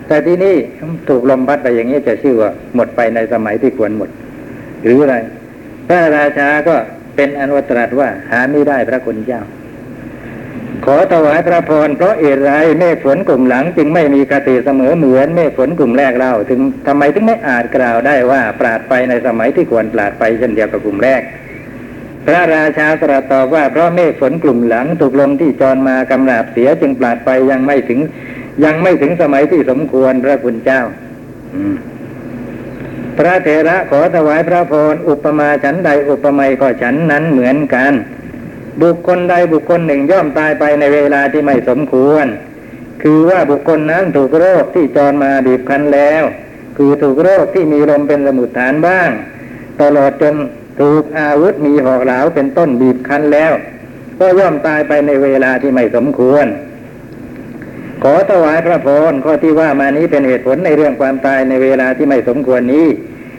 แต่ที่นี่ถูกลมพัดไปอย่างนี้จะชื่อว่าหมดไปในสมัยที่ควรหมด หรืออะไร พระราชาก็เป็นอนุตรัสว่า หาไม่ได้พระคุณเจ้า ขอถวายพระพรเพราะเอไรเมฆฝนกลุ่มหลัง จึงไม่มีคติเสมอเหมือนเมฆฝนกลุ่มแรกเล่าถึงทำไมถึงไม่อาจกล่าวได้ว่าปราดไปในสมัยที่ควรปราดไปเช่นเดียวกับกลุ่มแรก พระราชาตรัสตอบว่าเพราะเมฆฝนกลุ่มหลังถูกลมที่จรมากำราบเสียจึงปราดไปยังไม่ถึง ยังไม่ถึงสมัยที่สมควรพระคุณเจ้าพระเถระขอถวายพระพรอุปมาฉันใดอุปไมยก็ฉันนั้นเหมือนกัน บุคคลใดบุคคลหนึ่งย่อมตายไปในเวลาที่ไม่สมควร คือว่าบุคคลนั้นถูกโรคที่จรมาบีบคั้นแล้ว คือถูกโรคที่มีลมเป็นสมุดฐานบ้าง ตลอดจน ถูกอาวุธมีหอกเหลาเป็นต้นบีบคั้นแล้ว ก็ย่อมตายไปในเวลาที่ไม่สมควร ขอถวายพระพรข้อที่ว่ามานี้เป็นเหตุผลในเรื่องความตายในเวลาที่ไม่สมควรนี้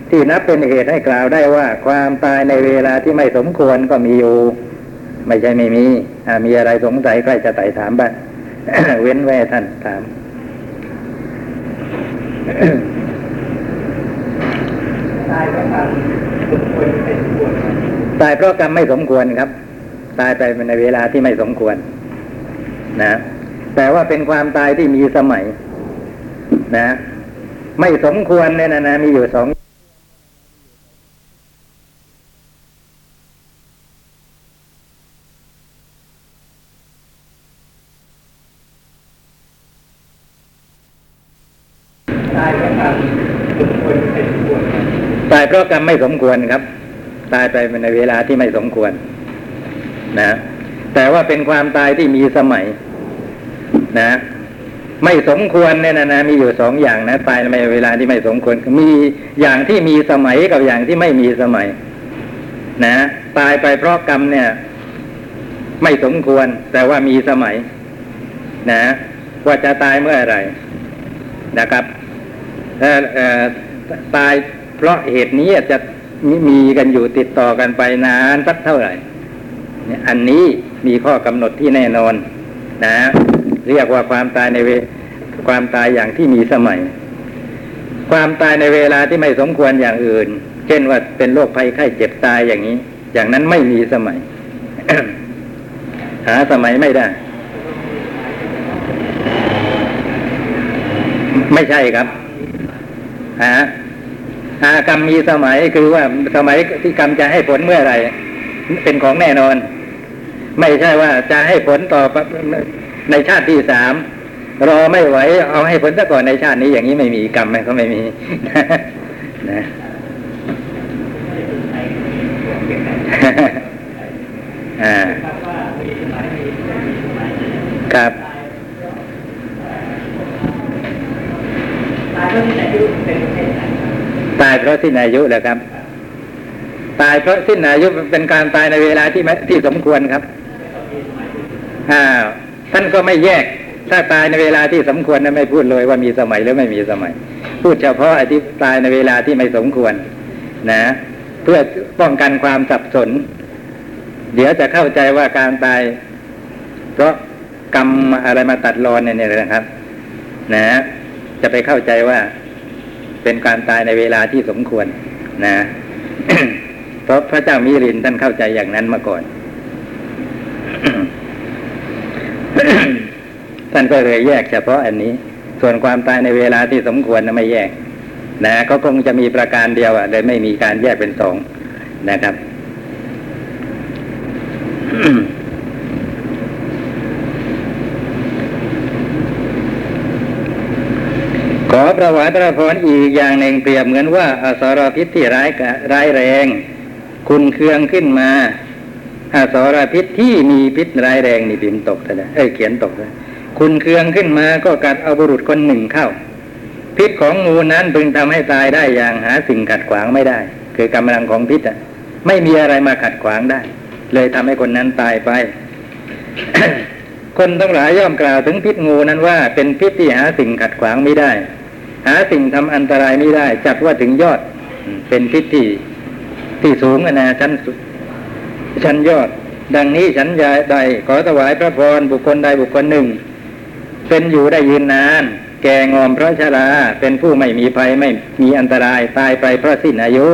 ที่นับเป็นเหตุให้กล่าวได้ว่า ความตายในเวลาที่ไม่สมควรก็มีอยู่ ไม่ใช่ไม่มีมีอะไรสงสัยใครจะไต่ถามบ้างเว้นไว้ให้ท่านถามตายเพรามควรไม่สมควร ตายเพราะกรรมไม่สมควรครับ ตายไปในเวลาที่ไม่สมควร นะ แต่ว่าเป็นความตายที่มีสมัย นะ ไม่สมควรเนี่ยนะนะมีอยู่สองตายเพราะการสมควรไม่สมควรตายเพราะกรรมไม่สมควรครับ ตายไปในเวลาที่ไม่สมควร นะ แต่ว่าเป็นความตายที่มีสมัย นะ ไม่สมควรเนี่ยนะนะมีอยู่สองอย่างนะ ตายในเวลาที่ไม่สมควร มีอย่างที่มีสมัยกับอย่างที่ไม่มีสมัย นะ ตายไปเพราะกรรมเนี่ย ไม่สมควร แต่ว่ามีสมัย นะ ว่าจะตายเมื่อไหรนะครับตายเพราะเหตุนี้จะ มีมีกันอยู่ติดต่อกันไปนานสักเท่าไหร่เนี่ยอันนี้มีข้อกำหนดที่แน่นอน นะ เรียกว่าความตายในเวความตายอย่างที่มีสมัย ความตายในเวลาที่ไม่สมควรอย่างอื่น เช่นว่าเป็นโรคภัยไข้เจ็บตายอย่างนี้ อย่างนั้นไม่มีสมัย หาสมัยไม่ได้ ไม่ใช่ครับฮะ กรรมมีสมัยคือว่าสมัยที่กรรมจะให้ผลเมื่อไหร่เป็นของแน่นอน ไม่ใช่ว่าจะให้ผลต่อในชาติที่สามรอไม่ไหวเอาให้ผลซะก่อนในชาตินี้อย่างนี้ไม่มีกรรมไหมก็ไม่มีนะครับว่ายมีไม่มีสมัยครับตายเพราะที่อายุเป็น ตายเพราะสิ้นอายุเหรอครับ ตายเพราะสิ้นอายุเป็นการตายในเวลาที่ไม่ที่สมควรครับอ่าท่านก็ไม่แยก ถ้าตายในเวลาที่สมควรนะไม่พูดเลยว่ามีสมัยหรือไม่มีสมัย พูดเฉพาะไอ้ที่ตายในเวลาที่ไม่สมควร นะ เพื่อป้องกันความสับสน เดี๋ยวจะเข้าใจว่าการตายเพราะกรรมอะไรมาตัดรอนเนี่ยนะครับ นะ จะไปเข้าใจว่า เป็นการตายในเวลาที่สมควรนะเพราะพระเจ้ามิรินท่านเข้าใจอย่างนั้นมาก่อน ท่านก็เลยแยกเฉพาะอันนี้ ส่วนความตายในเวลาที่สมควรนะไม่แยก นะเขาคงจะมีประการเดียวอะเลยไม่มีการแยกเป็นสองนะครับ อประวัติพระพรอีกอย่างหนึ่งเปรียบเหมือนว่าอสรพิษที่ร้ายกร้ายแรง คุณเคืองขึ้นมาอสรพิษที่มีพิษร้ายแรงนี่พิมพ์ตกแล้วเอ้ยเขียนตกแล้วคุณเคืองขึ้นมาก็กัดเอาบุรุษคนหนึ่งเข้า พิษของงูนั้นพึงทำให้ตายได้อย่างหาสิ่งขัดขวางไม่ได้ คือกำลังของพิษอะ ไม่มีอะไรมาขัดขวางได้ เลยทำให้คนนั้นตายไป คนทั้งหลายย่อมกล่าวถึงพิษงูนั้นว่า เป็นพิษที่หาสิ่งขัดขวางไม่ได้ หาสิ่งทำอันตรายไม่ได้ จัดว่าถึงยอด เป็นพิษที่ที่สูงอะนะชั้นชั้นยอด ดังนี้ฉันยาใดขอถวายพระพรบุคคลใดบุคคลหนึ่ง เป็นอยู่ได้ยืนนาน แก่งอมเพราะชรา เป็นผู้ไม่มีภัยไม่มีอันตรายตายไปเพราะสิ้นอายุ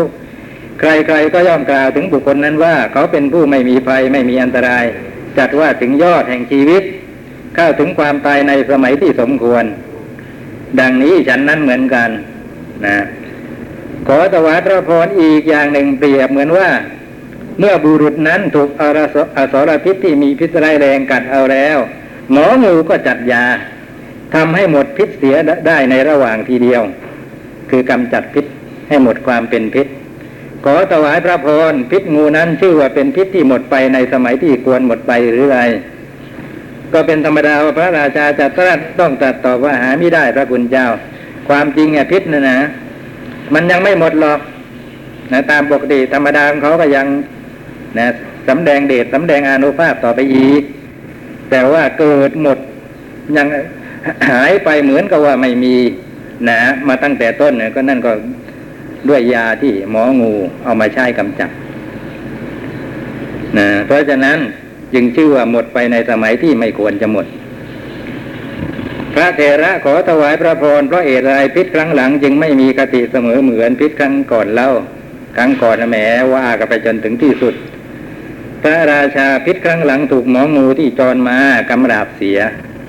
ใครๆก็ย่อมกล่าวถึงบุคคลนั้นว่า เขาเป็นผู้ไม่มีภัยไม่มีอันตราย จัดว่าถึงยอดแห่งชีวิต เข้าถึงความตายในสมัยที่สมควร ดังนี้ฉันนั้นเหมือนกันนะขอถวายพระพรอีกอย่างหนึ่งเปรียบเหมือนว่า เมื่อบุรุษนั้นถูกอรสอสรพิษที่มีพิษร้ายแรงกัดเอาแล้ว หมองูก็จัดยาทำให้หมดพิษเสียได้ในระหว่างทีเดียว คือกำจัดพิษให้หมดความเป็นพิษ ขอถวายพระพรพิษงูนั้นชื่อว่าเป็นพิษที่หมดไปในสมัยที่ควรหมดไปหรือไร ก็เป็นธรรมดาว่าพระราชาจะตรัสต้องตรัสตอบว่าหาไม่ได้พระคุณเจ้า ความจริงไงพิษนะนะมันยังไม่หมดหรอกนะตามปกติธรรมดาของเขาก็ยังนะสำแดงเดชสำแดงอานุภาพต่อไปอีก แต่ว่าเกิดหมดยังหายไปเหมือนกับว่าไม่มีนะมาตั้งแต่ต้นเนี่ยก็นั่นก็ด้วยยาที่หมองูเอามาใช้กำจัดนะเพราะฉะนั้น จึงชื่อว่าหมดไปในสมัยที่ไม่ควรจะหมด พระเถระขอถวายพระพรเพราะเอตไรพิษครั้งหลัง จึงไม่มีกติเสมอเหมือนพิษครั้งก่อนเล่า ครั้งก่อนน่ะแหมว่ากันไปจนถึงที่สุด พระราชาพิษครั้งหลังถูกหมองูที่จรมากำราบเสีย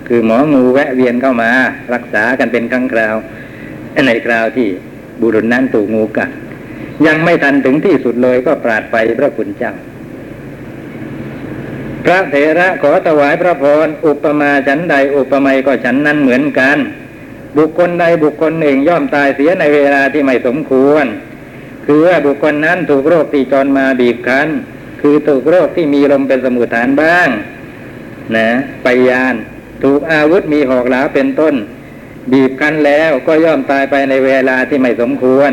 คือหมองูแวะเวียนเข้ามา รักษากันเป็นครั้งคราวในคราวที่บุรุษนั้นถูกงูกัดยังไม่ทันถึงที่สุดเลยก็ปราดไปพระคุณเจ้า พระเถระขอถวายพระพรอุปมาฉันใดอุปไมยก็ฉันนั้นเหมือนกัน บุคคลใดบุคคลหนึ่งย่อมตายเสียในเวลาที่ไม่สมควร คือว่าบุคคลนั้นถูกโรคที่จรมาบีบคั้น คือถูกโรคที่มีลมเป็นสมุทฐานบ้าง นะไปยาน ถูกอาวุธมีหอกหลาเป็นต้น บีบคั้นแล้วก็ย่อมตายไปในเวลาที่ไม่สมควร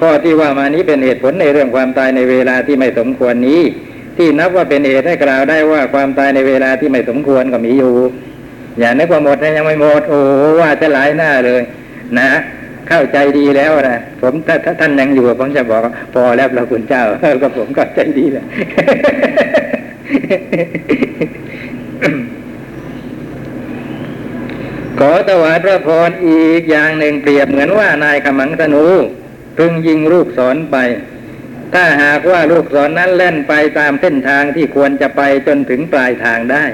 ข้อที่ว่ามานี้เป็นเหตุผลในเรื่องความตายในเวลาที่ไม่สมควรนี้ ที่นับว่าเป็นเหตุให้กล่าวได้ว่าความตายในเวลาที่ไม่สมควรก็มีอยู่ อย่านึกว่าหมดนะยังไม่หมดโอ้ว่าจะหลายหน้าเลย นะเข้าใจดีแล้วนะผมถ้าถ้าท่านยังอยู่ผมจะบอกพอแล้วพระคุณเจ้าก็ผมก็ใจดีแหละขอถวายพระพรอีกอย่างหนึ่งเปรียบเหมือนว่านายขมังธนูพึงยิงลูกศรไป ถ้าหากว่าลูกศรนนั้นเล่นไปตามเส้นทางที่ควรจะไปจนถึงปลายทางได้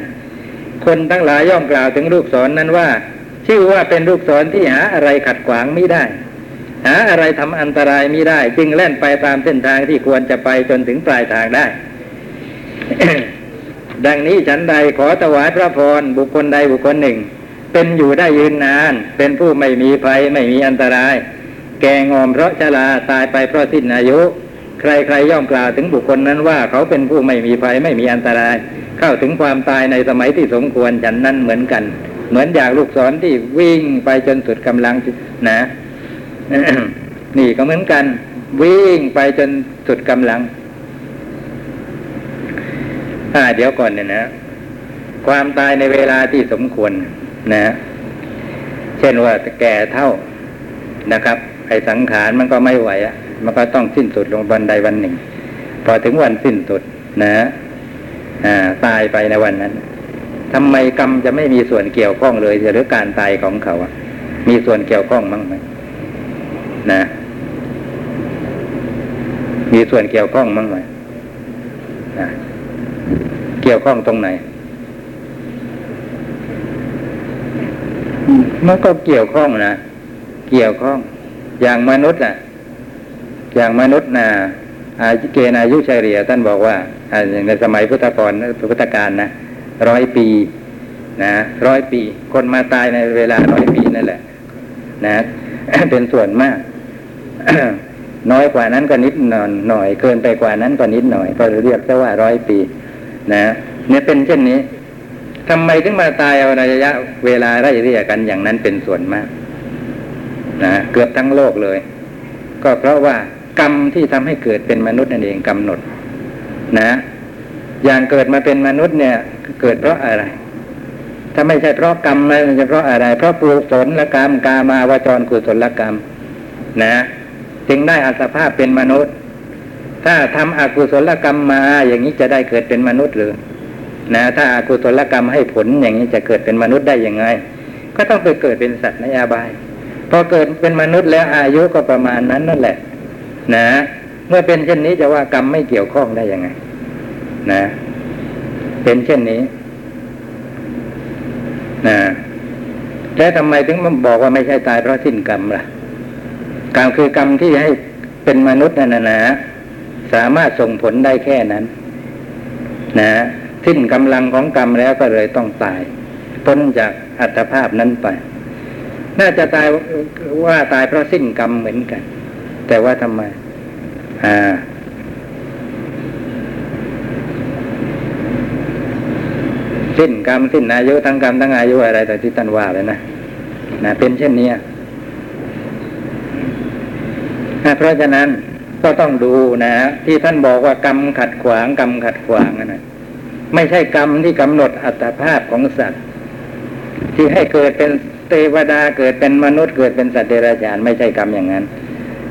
คนทั้งหลายย่อมกล่าวถึงลูกศรนนั้นว่า ชื่อว่าเป็นลูกศรที่หาอะไรขัดขวางไม่ได้ หาอะไรทำอันตรายไม่ได้ จึงเล่นไปตามเส้นทางที่ควรจะไปจนถึงปลายทางได้ ดังนี้ฉันใดขอถวายพระพรบุคคลใดบุคคลหนึ่ง เป็นอยู่ได้ยืนนาน เป็นผู้ไม่มีภัยไม่มีอันตราย แก่งอมเพราะชราตายไปเพราะสิ้นอายุ ใครๆย่อมกล่าวถึงบุคคลนั้นว่าเขาเป็นผู้ไม่มีภัยไม่มีอันตราย เข้าถึงความตายในสมัยที่สมควรฉันนั้นเหมือนกัน เหมือนอย่างลูกศรที่วิ่งไปจนสุดกำลังนะนี่ก็เหมือนกัน วิ่งไปจนสุดกำลังอ่าเดี๋ยวก่อนเนี่ยนะ ความตายในเวลาที่สมควรนะ เช่นว่าแก่เท่านะครับไอ้สังขารมันก็ไม่ไหวอะ มันก็ต้องสิ้นสุดลงวันใดวันหนึ่ง พอถึงวันสิ้นสุดนะอ่าตายไปในวันนั้นทำไมกรรมจะไม่มีส่วนเกี่ยวข้องเลยหรือการตายของเขาอะมีส่วนเกี่ยวข้องมั้งไหมนะ มีส่วนเกี่ยวข้องมั้งไหมนะเกี่ยวข้องตรงไหนมันก็เกี่ยวข้องนะเกี่ยวข้องอย่างมนุษย์อะ อย่างมนุษย์นะอาเกณฑ์อายุเฉลี่ยท่านบอกว่าอ่าในสมัยพุทธกรพุทธกาลนะร้อยปีนะร้อยปี คนมาตายในเวลาร้อยปีนั่นแหละ นะ เป็นส่วนมาก น้อยกว่านั้นก็นิดหน่อยหน่อยเกินไปกว่านั้นก็นิดหน่อย ก็เรียกว่าร้อยปี นะเนี่ยเป็นเช่นนี้ทำไมถึงมาตายเอาในระยะ เวลาไล่เรียกันอย่างนั้นเป็นส่วนมาก นะเกือบทั้งโลกเลย ก็เพราะว่า กรรมที่ทำให้เกิดเป็นมนุษย์นั่นเองกำหนด นะ อย่างเกิดมาเป็นมนุษย์เนี่ย เกิดเพราะอะไร ถ้าไม่ใช่เพราะกรรมมันจะเพราะอะไร เพราะปุศลกรรมกามาวจรกุศลกรรม นะจึงได้อัตภาพเป็นมนุษย์ ถ้าทำอกุศลกรรมมาอย่างนี้จะได้เกิดเป็นมนุษย์หรือนะถ้าอากุศลกรรมให้ผลอย่างนี้จะเกิดเป็นมนุษย์ได้ยังไง ก็ต้องไปเกิดเป็นสัตว์ในอาบาย พอเกิดเป็นมนุษย์แล้วอายุก็ประมาณนั้นนั่นแหละ นะ เมื่อเป็นเช่นนี้จะว่ากรรมไม่เกี่ยวข้องได้ยังไง นะ เป็นเช่นนี้ นะแล้วทำไมถึงมันบอกว่าไม่ใช่ตายเพราะสิ้นกรรมล่ะกรรมคือกรรมที่ให้เป็นมนุษย์นั่นนะนะสามารถส่งผลได้แค่นั้น นะสิ้นกำลังของกรรมแล้วก็เลยต้องตายพ้นจากอัตภาพนั้นไป น่าจะตายว่าตายเพราะสิ้นกรรมเหมือนกัน แต่ว่าทำไม อ่า สิ้นกรรมสิ้นอายุทั้งกรรมทั้งอายุอะไร แต่ที่ท่านว่าเลยนะนะเป็นเช่นนี้นะเพราะฉะนั้นก็ต้องดูนะ ที่ท่านบอกว่ากรรมขัดขวางกรรมขัดขวางนะไม่ใช่กรรมที่กำหนดอัตภาพของสัตว์ ที่ให้เกิดเป็นเทวดาเกิดเป็นมนุษย์เกิดเป็นสัตว์เดรัจฉานไม่ใช่กรรมอย่างนั้น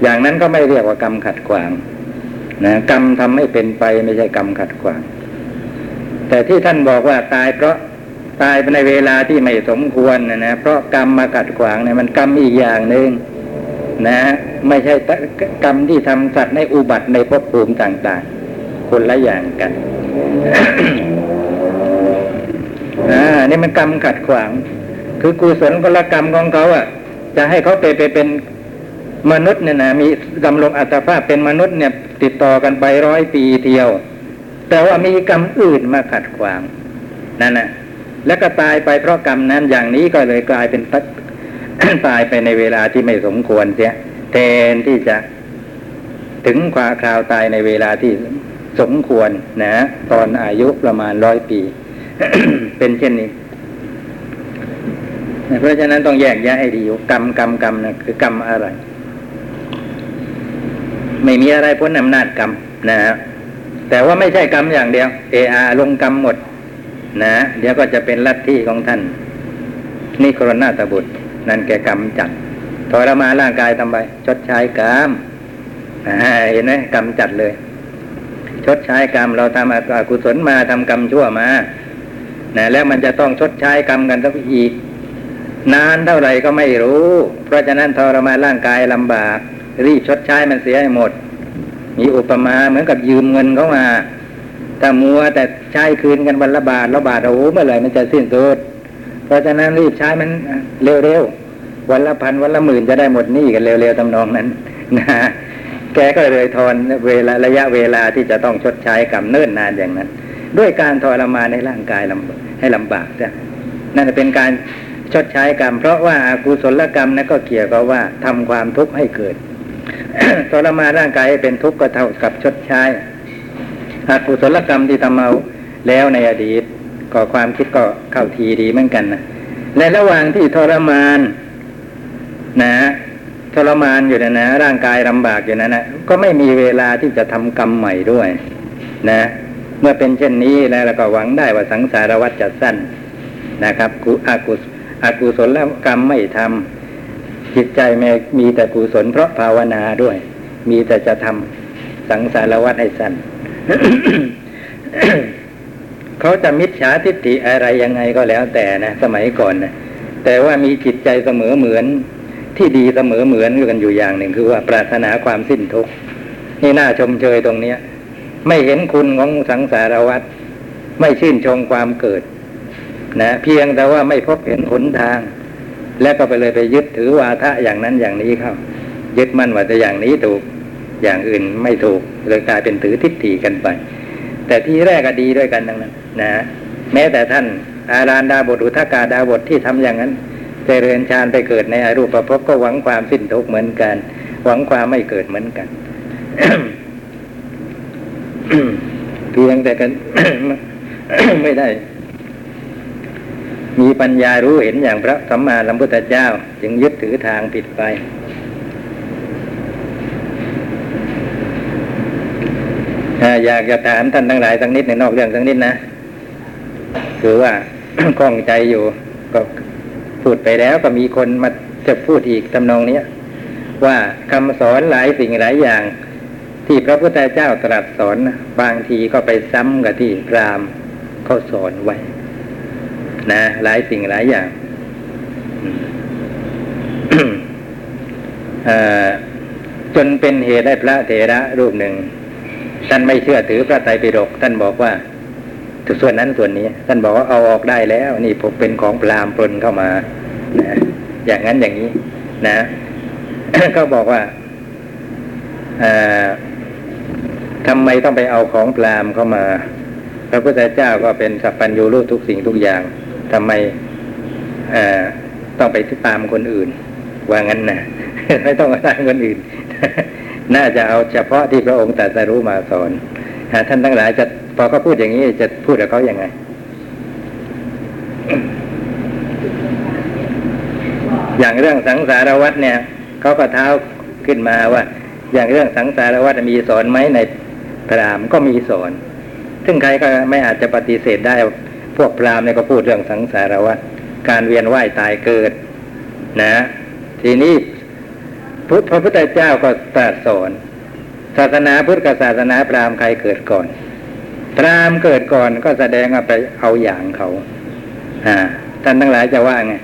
อย่างนั้นก็ไม่เรียกว่ากรรมขัดขวางนะกรรมทำให้เป็นไปไม่ใช่กรรมขัดขวาง แต่ที่ท่านบอกว่าตายเพราะตายในเวลาที่ไม่สมควรนะนะเพราะกรรมมาขัดขวางเนี่ยมันกรรมอีกอย่างหนึ่งนะไม่ใช่กรรมที่ทำสัตว์ในอุบัติในภพภูมิต่าง ๆ คนละอย่างกันอ่านี่มันกรรมขัดขวาง คือกุศลกลกรรมของเขาอะ จะให้เขาไปไปเป็น มนุษย์เนี่ยนะมีดำรงอัตภาพเป็นมนุษย์เนี่ย ติดต่อกันไปร้อยปีเที่ยว แต่ว่ามีกรรมอื่นมาขัดขวางนั่นนะแล้วก็ตายไปเพราะกรรมนั้นอย่างนี้ก็เลยกลายเป็นตายไปในเวลาที่ไม่สมควรเสียแทนที่จะถึงความคราวตายในเวลาที่สมควรนะ ตอนอายุประมาณร้อยปี เป็นเช่นนี้ เพราะฉะนั้นต้องแยกแยะให้ดีกรรมกรรมกรรมนะคือกรรมอะไร ไม่มีอะไรพ้นอำนาจกรรมนะฮะแต่ว่าไม่ใช่กรรมอย่างเดียว เออาลงกรรมหมด นะ เดี๋ยวก็จะเป็นลัทธิของท่านนิโครนาตบุตร นั่นแกกรรมจัดทรมาร่างกายทำไป ชดใช้กรรมเห็นไหมกรรมจัดเลย ชดใช้กรรมเราทำอกุศลมาทำกรรมชั่วมานะแล้วมันจะต้องชดใช้กรรมกันสักอีก นานเท่าไหร่ก็ไม่รู้ เพราะฉะนั้นทรมานร่างกายลำบาก รีบชดใช้มันเสียให้หมด มีอุปมาเหมือนกับยืมเงินเขามาถ้ามัวแต่ใช้คืนกันวันละบาทละบาทโอ้โหเมื่อไหร่มันจะสิ้นสุดเพราะฉะนั้นรีบใช้มันเร็วๆวันละพันวันละหมื่นจะได้หมดหนี้กันเร็วๆทำนองนั้นนะแกก็เลยทอนเวลาระยะเวลาที่จะต้องชดใช้กรรมเนิ่นนานอย่างนั้น ด้วยการทรมานในร่างกายลำให้ลำบากจ้ะนั่นเป็นการชดใช้กรรม เพราะว่าอากุศลกรรมนั้นก็เกี่ยวกับว่าทำความทุกข์ให้เกิด ทรมานร่างกายให้เป็นทุกข์ก็เท่ากับชดใช้อากุศลกรรมที่ทำเอาแล้วในอดีตก็ความคิดก็เข้าทีดีเหมือนกันนะในระหว่างที่ทรมาน นะทรมานอยู่นะนะร่างกายลำบากอยู่นะนะก็ไม่มีเวลาที่จะทำกรรมใหม่ด้วย นะ เมื่อเป็นเช่นนี้แล้วเราก็หวังได้ว่าสังสารวัฏจะสั้นนะครับกุอากุอากุศลแล้วกรรมไม่ทำ จิตใจไม่มีแต่กุศลเพราะภาวนาด้วย มีแต่จะทำสังสารวัฏให้สั้นเขาจะมิจฉาทิฏฐิอะไรยังไงก็แล้วแต่นะสมัยก่อนนะแต่ว่ามีจิตใจเสมอเหมือนที่ดีเสมอเหมือนกันอยู่อย่างหนึ่ง คือว่าปรารถนาความสิ้นทุกข์นี่น่าชมเชยตรงเนี้ย ไม่เห็นคุณของสังสารวัฏไม่ชื่นชมความเกิด นะ เพียงแต่ว่าไม่พบเห็นหนทาง แล้วก็ไปเลยไปยึดถือวาทะอย่างนั้นอย่างนี้เข้า ยึดมั่นว่าจะอย่างนี้ถูกอย่างอื่นไม่ถูกเลยกลายเป็นถือทิฏฐิกันไป แต่ที่แรกก็ดีด้วยกันทั้งนั้น นะแม้แต่ท่านอารานดาบทอุทกาดาบทที่ทำอย่างนั้นเจริญฌานไปเกิดในอรูปภพก็หวังความสิ้นทุกข์เหมือนกัน หวังความไม่เกิดเหมือนกันเพียงแต่กันไม่ได้ มีปัญญารู้เห็นอย่างพระสัมมาสัมพุทธเจ้า จึงยึดถือทางผิดไป อยากจะถามท่านทั้งหลายสักนิดในนอกเรื่องสักนิดนะ คือว่าคล่องใจอยู่ก็พูดไปแล้วก็มีคนมาจะพูดอีกทำนองเนี้ยว่าคำสอนหลายสิ่งหลายอย่าง ที่พระพุทธเจ้าตรัสสอนบางทีก็ไปซ้ำกับที่พรามเขาสอนไว้ นะหลายสิ่งหลายอย่างจนเป็นเหตุได้พระเถระรูปหนึ่ง ท่านไม่เชื่อถือพระไตรปิฎกท่านบอกว่าส่วนนั้นส่วนนี้ ท่านบอกว่าเอาออกได้แล้ว นี่ผมเป็นของพรามปนเข้ามานะอย่างนั้นอย่างนี้ นะก็บอกว่าทำไมต้องไปเอาของพรามเข้ามา พระพุทธเจ้าก็เป็นสัพพัญญูรู้ทุกสิ่งทุกอย่าง ทำไมต้องไปตามคนอื่น ว่างั้นนะไม่ต้องมาตามคนอื่น น่าจะเอาเฉพาะที่พระองค์ตรัสรู้มาสอนหาท่านทั้งหลายจะพอเขาพูดอย่างนี้จะพูดกับเขาอย่างไงอย่างเรื่องสังสารวัฏเนี่ยเขาก็เท้าขึ้นมาว่า อย่างเรื่องสังสารวัฏมีสอนไหมในพรามก็มีสอน ซึ่งใครก็ไม่อาจจะปฏิเสธได้ พวกพราหมณ์เนี่ยก็พูดเรื่องสังสารวัฏการเวียนว่ายตายเกิด นะ ทีนี้พุทธพระพุทธเจ้าก็ตรัสสอน ศาสนาพุทธกับศาสนาพราหมณ์ใครเกิดก่อน พราหมณ์เกิดก่อนก็แสดงว่าไปเอาอย่างเขาอ่าท่านทั้งหลายจะว่าไง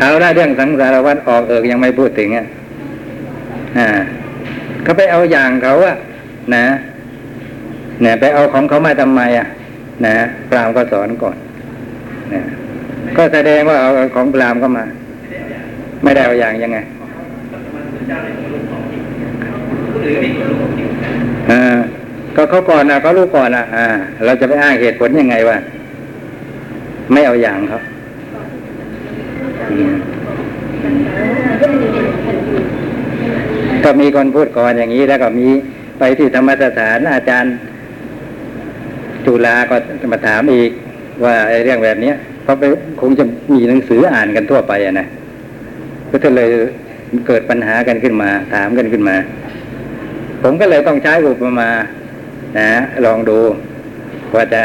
เอาละเรื่องสังสารวัฏออกเอิกยังไม่พูดถึงอะอ่าก็ไปเอาอย่างเขาอะนะ นี่ยไปเอาของเขามาทำไมอะ นะพรามก็สอนก่อนนะก็แสดงว่าเอาของพรามณ์ก็มา ไม่ได้เอาอย่างยังไงอ่าก็เขาก่อนนะเขารู้ก่อนนะอ่า เราจะไปอ้างเหตุผลยังไงวะไม่เอาอย่างเขาก็มีคนพูดก่อนอย่างนี้แล้วก็มีไปที่ธรรมสถานอาจารย์ จุฬาก็มาถามอีก ว่าไอ้เรื่องแบบเนี้ยเพราะไปคงจะมีหนังสืออ่านกันทั่วไปอะนะก็เลยเกิดปัญหากันขึ้นมา ถามกันขึ้นมา ผมก็เลยต้องใช้อุปมา นะ ลองดูว่าจะ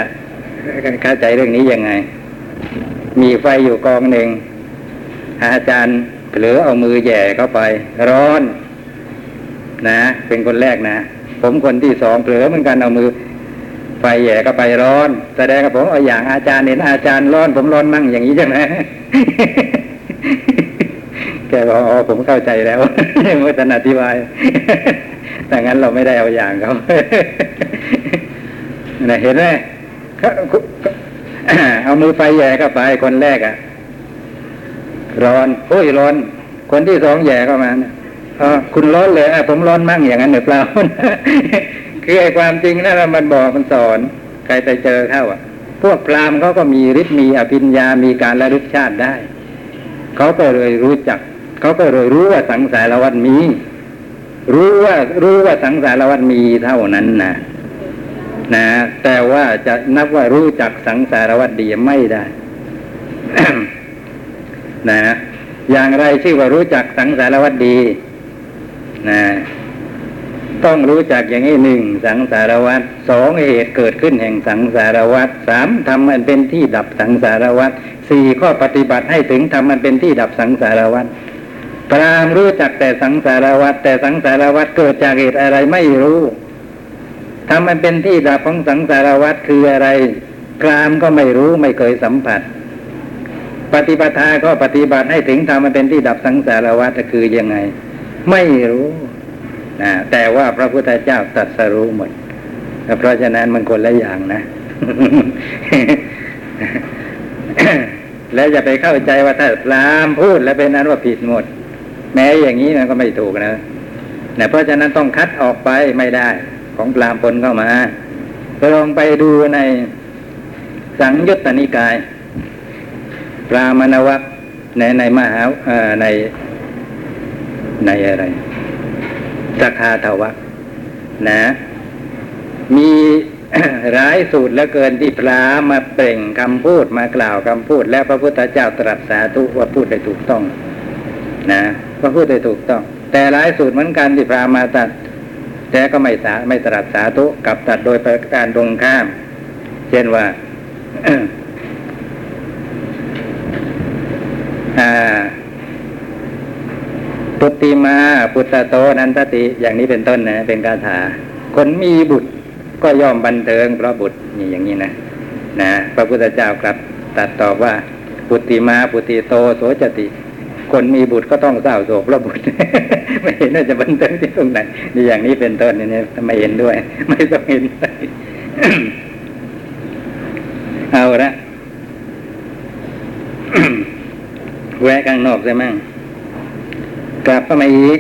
เข้าใจเรื่องนี้ยังไง มีไฟอยู่กองหนึ่งอาจารย์เผลอเอามือแย่เข้าไป ร้อน นะ เป็นคนแรกนะ ผมคนที่สองเผลอเหมือนกันเอามือ ไฟแหย่เข้าไปร้อน แสดงกับผมเอาอย่างอาจารย์เห็นอาจารย์ร้อนผมร้อนมั่งอย่างนี้ใช่ไหมแกบอกอ๋อผมเข้าใจแล้วเมื่อท่านอธิบายแต่งั้นเราไม่ได้เอาอย่างเขาเห็นไหมเอามือไฟแหย่เข้าไปคนแรกอะร้อนโอ้ยร้อน คนที่สองแหย่เข้ามานะอ๋อคุณร้อนเลยอะผมร้อนมั่งอย่างนั้นหรือเปล่า คือไอ้ความจริงนั่นน่ะมันบอกมันสอน ใครไปเจอเข้าอะ พวกพราหมณ์เขาก็มีฤทธิ์มีอภิญญา มีการระลึกชาติได้ เขาก็เลยรู้จัก เขาก็เลยรู้ว่าสังสารวัฏมี รู้ว่ารู้ว่าสังสารวัฏมีเท่านั้นนะนะ แต่ว่าจะนับว่ารู้จักสังสารวัฏดีไม่ได้นะอย่างไรชื่อว่ารู้จักสังสารวัฏดี นะ ต้องรู้จักอย่างนี้หนึ่งสังสารวัฏสองเหตุเกิดขึ้นแห่งสังสารวัฏสามทำมันเป็นที่ดับสังสารวัฏสี่ข้อปฏิบัติให้ถึงทำมันเป็นที่ดับสังสารวัฏพรามรู้จักแต่สังสารวัฏแต่สังสารวัฏเกิดจากเหตุอะไรไม่รู้ทำมันเป็นที่ดับของสังสารวัฏคืออะไรพรามก็ไม่รู้ไม่เคยสัมผัส ปฏิปทาก็ปฏิบัติให้ถึงทำมันเป็นที่ดับสังสารวัฏคือยังไง ไม่รู้ แต่ว่าพระพุทธเจ้าตรัสรู้หมด เพราะฉะนั้นมันคนละอย่างนะ แล้วอย่าไปเข้าใจว่าถ้าพรามพูดแล้วเป็นนั้นว่าผิดหมด แม้อย่างนี้มันก็ไม่ถูกนะนะเพราะฉะนั้นต้องคัดออกไปไม่ได้ ของพรามปนเข้ามาลองไปดูในสังยุตตนิกายปรามณวัคในในมหาในในอะไร สักคาทวัคนะ มีหลายสูตรแล้วเกินที่พระมาเปล่งคำพูดมากล่าวคำพูด แล้วพระพุทธเจ้าตรัสสาธุว่าพูดได้ถูกต้อง นะว่าพูดได้ถูกต้อง แต่หลายสูตรเหมือนกันที่พระมาตัดแต่ก็ไม่สาไม่ตรัสสาธุกับตัดโดยประการตรงข้าม เช่นว่าอ่า ปุตติมาปุตตโตนันตติอย่างนี้เป็นต้นนะ เป็นคาถา คนมีบุตรก็ย่อมบันเทิงเพราะบุตรนี่อย่างนี้นะนะพระพุทธเจ้าครับตัดตอบว่าปุตติมาปุตติโตโสจติ คนมีบุตรก็ต้องเศร้าโศกเพราะบุตร ไม่เห็นน่าจะบันเทิงที่ตรงไหนนี่อย่างนี้เป็นต้นนี่ไม่เห็นด้วย ไม่ต้องเห็นเอาละแวะข้างนอกใช่ไหม กลับเข้ามาอีก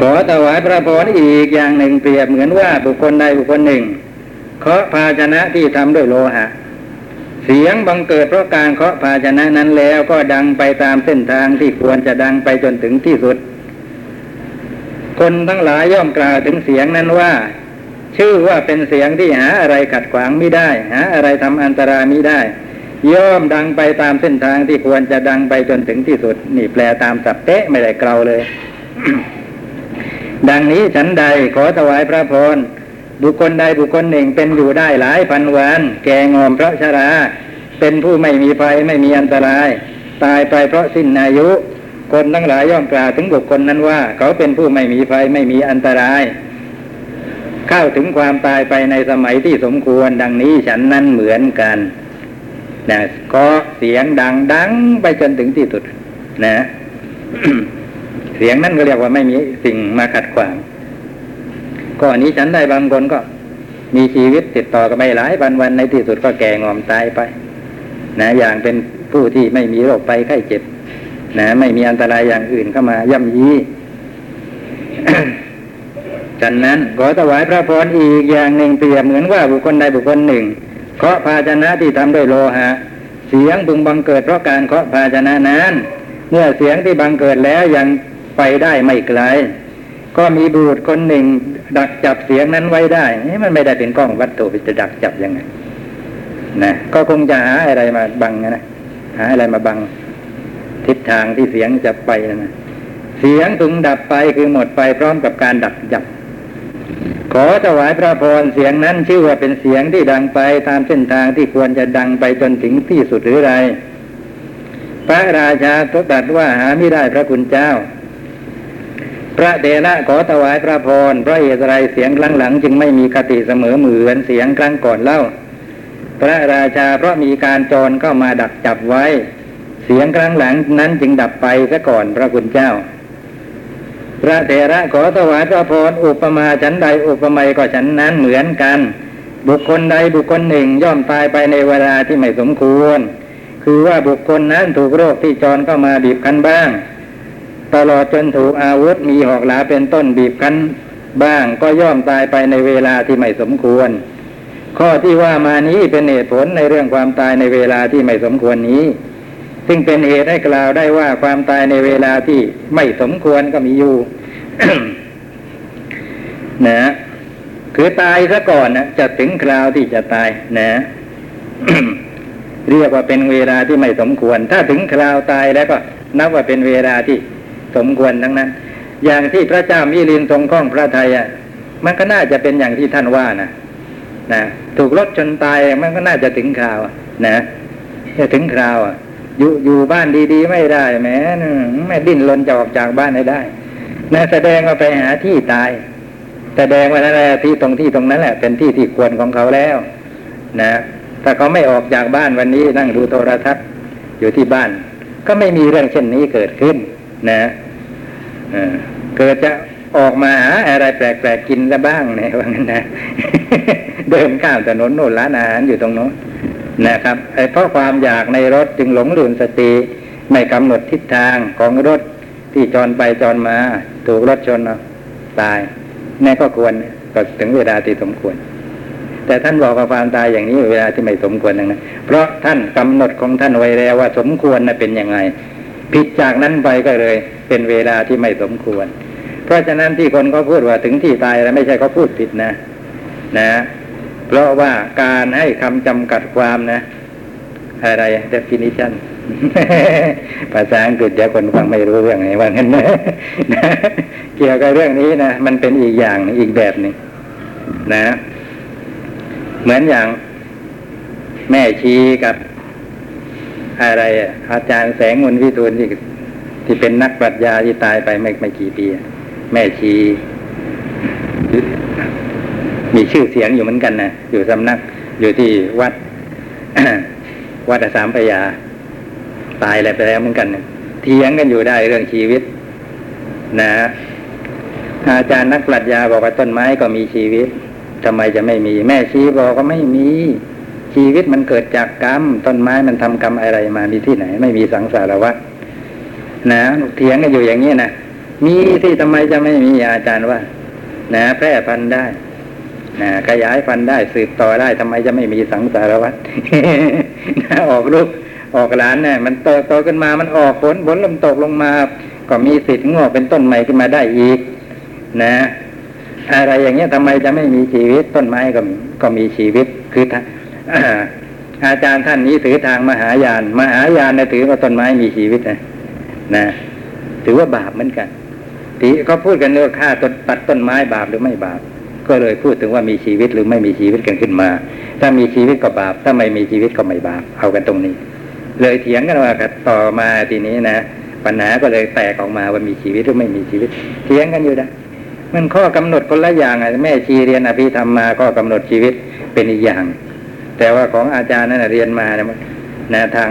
ขอถวายพระพรอีกอย่างหนึ่งเปรียบเหมือนว่าบุคคลใดบุคคลหนึ่งเคาะภาชนะที่ทำด้วยโลหะ เสียงบังเกิดเพราะการเคาะภาชนะนั้นแล้วก็ดังไปตามเส้นทางที่ควรจะดังไปจนถึงที่สุด คนทั้งหลายย่อมกล่าวถึงเสียงนั้นว่า ชื่อว่าเป็นเสียงที่หาอะไรขัดขวางไม่ได้ หาอะไรทำอันตรายไม่ได้ ย่อมดังไปตามเส้นทางที่ควรจะดังไปจนถึงที่สุด นี่แปลตามสับเป๊ะไม่ได้เกลาเลย ดังนี้ฉันใดขอถวายพระพรบุคคลใดบุคคลหนึ่งเป็นอยู่ได้หลายพันวัน แก่งอมเพราะชรา เป็นผู้ไม่มีภัยไม่มีอันตราย ตายไปเพราะสิ้นอายุ คนทั้งหลายย่อมกล่าวถึงบุคคลนั้นว่า เขาเป็นผู้ไม่มีภัยไม่มีอันตรายเข้าถึงความตายไปในสมัยที่สมควรดังนี้ฉันนั้นเหมือนกัน นะก็เสียงดังดังไปจนถึงที่สุด นะ เสียงนั้นก็เรียกว่าไม่มีสิ่งมาขัดขวางก็อันนี้ฉันได้บางคนก็ มีชีวิตติดต่อกันไปหลายวันวันในที่สุดก็แก่งอมตายไป นะอย่างเป็นผู้ที่ไม่มีโรคไปไข้เจ็บ นะ ไม่มีอันตรายอย่างอื่นเข้ามาย่ำยีฉันนั้นขอถวายพระพรอีกอย่างหนึ่งเปรียบเหมือนว่าบุคคลใดบุคคลหนึ่ง เคาะภาชนะที่ทำด้วยโลหะ เสียงบึงบังเกิดเพราะการเคาะภาชนะนั้น เมื่อเสียงที่บังเกิดแล้วยังไปได้ไม่ไกล ก็มีบุตรคนหนึ่ง ดักจับเสียงนั้นไว้ได้นี่มันไม่ได้เป็นกล้องวัตถุจะดักจับยังไงนะก็คงจะหาอะไรมาบังนะหาอะไรมาบังทิศทางที่เสียงจะไปนะเสียงถึงดับไปคือหมดไปพร้อมกับการดักจับ ขอถวายพระพรเสียงนั้นชื่อว่าเป็นเสียงที่ดังไปตามเส้นทางที่ควรจะดังไปจนถึงที่สุดหรือไร พระราชาตรัสว่าหาไม่ได้พระคุณเจ้า พระเดนะขอถวายพระพรพระเหตุไรเสียงครั้งหลังจึงไม่มีคติเสมอเหมือนเสียงครั้งก่อนเล่า พระราชาเพราะมีการจรเข้ามาดักจับไว้ เสียงครั้งหลังนั้นจึงดับไปซะก่อนพระคุณเจ้า พระเถระขอถวายพระพรอุปมาฉันใดอุปไมยก็ฉันนั้นเหมือนกัน บุคคลใดบุคคลหนึ่งย่อมตายไปในเวลาที่ไม่สมควร คือว่าบุคคลนั้นถูกโรคที่จรเข้ามาบีบคั้นบ้าง ตลอดจนถูกอาวุธมีหอกหลาเป็นต้นบีบคั้นบ้างก็ย่อมตายไปในเวลาที่ไม่สมควร ข้อที่ว่ามานี้เป็นเหตุผลในเรื่องความตายในเวลาที่ไม่สมควรนี้ ซึ่งเป็นเหตุให้กล่าวได้ว่าความตายในเวลาที่ไม่สมควรก็มีอยู่นะคือตายซะก่อนนะจะถึงคราวที่จะตายนะเรียกว่าเป็นเวลาที่ไม่สมควร ถ้าถึงคราวตายแล้วก็นับว่าเป็นเวลาที่สมควรทั้งนั้น อย่างที่พระเจ้ามิลินทรงข้องพระไทยอะ มันก็น่าจะเป็นอย่างที่ท่านว่านะนะถูกรถชนตายมันก็น่าจะถึงคราวนะจะถึงคราวอะ อยู่อยู่บ้านดีๆ ไม่ได้แหมแม่ดิ้นรนจะออกจากบ้านให้ได้นะแสดงว่าไปหาที่ตาย แสดงว่านั่นแหละที่ตรงที่ตรงนั้นแหละ เป็นที่ที่ควรของเขาแล้ว นะถ้าเขาไม่ออกจากบ้านวันนี้นั่งดูโทรทัศน์อยู่ที่บ้าน ก็ไม่มีเรื่องเช่นนี้เกิดขึ้น นะเออเกิดจะออกมาหาอะไรแปลกๆกินซะบ้างเนี่ยว่างั้นนะ เดินข้ามถนนโน่นร้านอาหารอยู่ตรงโน้น นะครับเพราะความอยากในรถจึงหลงลืมสติไม่กำหนดทิศทางของรถที่จรไปจรมา ถูกรถชนตายนี่ก็ควรก็ถึงเวลาที่สมควร แต่ท่านบอกว่าความตายอย่างนี้เวลาที่ไม่สมควรนะเพราะท่านกำหนดของท่านไว้แล้วว่าสมควรนะเป็นยังไงผิดจากนั้นไปก็เลย เป็นเวลาที่ไม่สมควร เพราะฉะนั้นที่คนเขาพูดว่าถึงที่ตายแล้วไม่ใช่เขาพูดผิดนะ นะ เพราะว่าการให้คำจำกัดความนะ อะไร definition ภาษาอังกฤษเดี๋ยวคนฟังไม่รู้เรื่องไหนว่างั้นนะเกี่ยวกับเรื่องนี้นะมันเป็นอีกอย่างอีกแบบหนึ่งนะ เหมือนอย่าง แม่ชีกับ อะไรอาจารย์แสงมนวิทูลที่ที่เป็นนักปรัชญาที่ตายไปไม่ไม่กี่ปีแม่ชี มีชื่อเสียงอยู่เหมือนกันนะอยู่สำนักอยู่ที่วัดวัดอสามพยาตายอะไรไปแล้วเหมือนกันเถียงกันอยู่ได้เรื่องชีวิต นะอาจารย์นักปรัชญาบอกว่าต้นไม้ก็มีชีวิตทำไมจะไม่มี แม่ชีบอกว่าไม่มี ชีวิตมันเกิดจากกรรม ต้นไม้มันทำกรรมอะไรมามีที่ไหน ไม่มีสังสารวัฏนะเถียงกันอยู่อย่างนี้นะมีที่ทำไมจะไม่มีอาจารย์ว่า นะ แพร่พันธุ์ได้ ขยายพันธุ์ได้สืบต่อได้ทำไมจะไม่มีสังสารวัฏออกลูกออกหลานเนี่ยมันโตโตขึ้นมามันออกผลผลลมตกลงมา ก็มีสิทธิ์งอกเป็นต้นใหม่ขึ้นมาได้อีก นะ อะไรอย่างเงี้ยทำไมจะไม่มีชีวิตต้นไม้ก็มีก็มีชีวิตคือถ้าอ่าอาจารย์ท่านนี้ถือทางมหายาน มหายานเนี่ยถือว่าต้นไม้มีชีวิตนะนะ ถือว่าบาปเหมือนกันที่เขาพูดกันเรื่องฆ่าตัดต้นไม้บาปหรือไม่บาป ก็เลยพูดถึงว่ามีชีวิตหรือไม่มีชีวิตกันขึ้นมา ถ้ามีชีวิตก็บาป ถ้าไม่มีชีวิตก็ไม่บาป เอากันตรงนี้ เลยเถียงกันว่ากันต่อมาทีนี้นะปัญหาก็เลยแตกออกมาว่ามีชีวิตหรือไม่มีชีวิต เถียงกันอยู่นะมันข้อกำหนดคนละอย่างอะแม่ชีเรียนอภิธรรมมาก็กำหนดชีวิตเป็นอีกอย่าง แต่ว่าของอาจารย์นั้นเรียนมานะนะทาง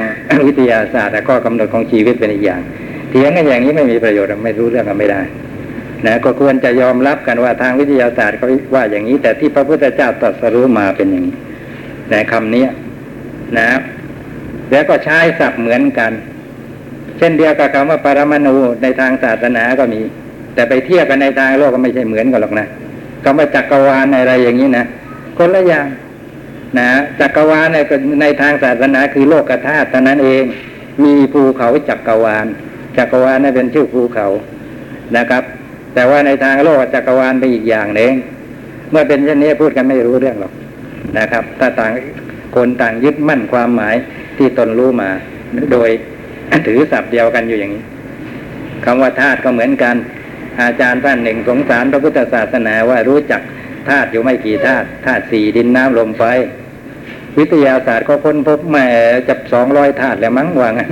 วิทยาศาสตร์ก็กำหนดของชีวิตเป็นอีกอย่าง เถียงกันอย่างนี้ไม่มีประโยชน์ไม่รู้เรื่องกันไม่ได้ นะก็ควรจะยอมรับกันว่าทางวิทยาศาสตร์เขาว่าอย่างนี้ แต่ที่พระพุทธเจ้าตรัสรู้มาเป็นอย่างนี้นะคำนี้นะ แล้วก็ใช้ศัพท์เหมือนกัน เช่นเดียวกับคำว่าปรมาณูในทางศาสนาก็มี แต่ไปเทียบกันในทางโลกก็ไม่ใช่เหมือนกันหรอกนะคำว่าจักรวาลอะไรอย่างนี้นะคนละอย่างนะจักรวาลในในทางศาสนาคือโลกธาตุเท่านั้นเอง มีภูเขาจักรวาล จักรวาลนั่นเป็นชื่อภูเขานะครับ แต่ว่าในทางโลกจักรวาลเป็นอีกอย่างหนึ่งเมื่อเป็นเช่นนี้พูดกันไม่รู้เรื่องหรอกนะครับ ถ้าต่างคนต่างยึดมั่นความหมายที่ตนรู้มา โดยถือศัพท์เดียวกันอยู่อย่างนี้คำว่าธาตุก็เหมือนกัน อาจารย์ท่านหนึ่งสงสารพระพุทธศาสนาว่ารู้จักธาตุอยู่ไม่กี่ธาตุธาตุสี่ดินน้ำลมไฟวิทยาศาสตร์ก็ค้นพบแม่จับสองร้อยธาตุแล้วมั้งว่างั้น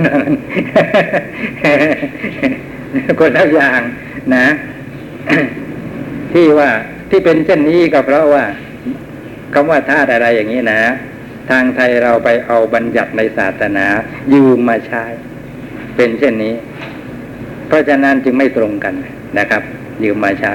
คนละอย่างนะ ที่ว่าที่เป็นเช่นนี้ก็เพราะว่าคำว่าธาตุอะไรอย่างนี้นะ ทางไทยเราไปเอาบัญญัติในศาสนา ยืมมาใช้ เป็นเช่นนี้ เพราะฉะนั้นจึงไม่ตรงกันนะครับ ยืมมาใช้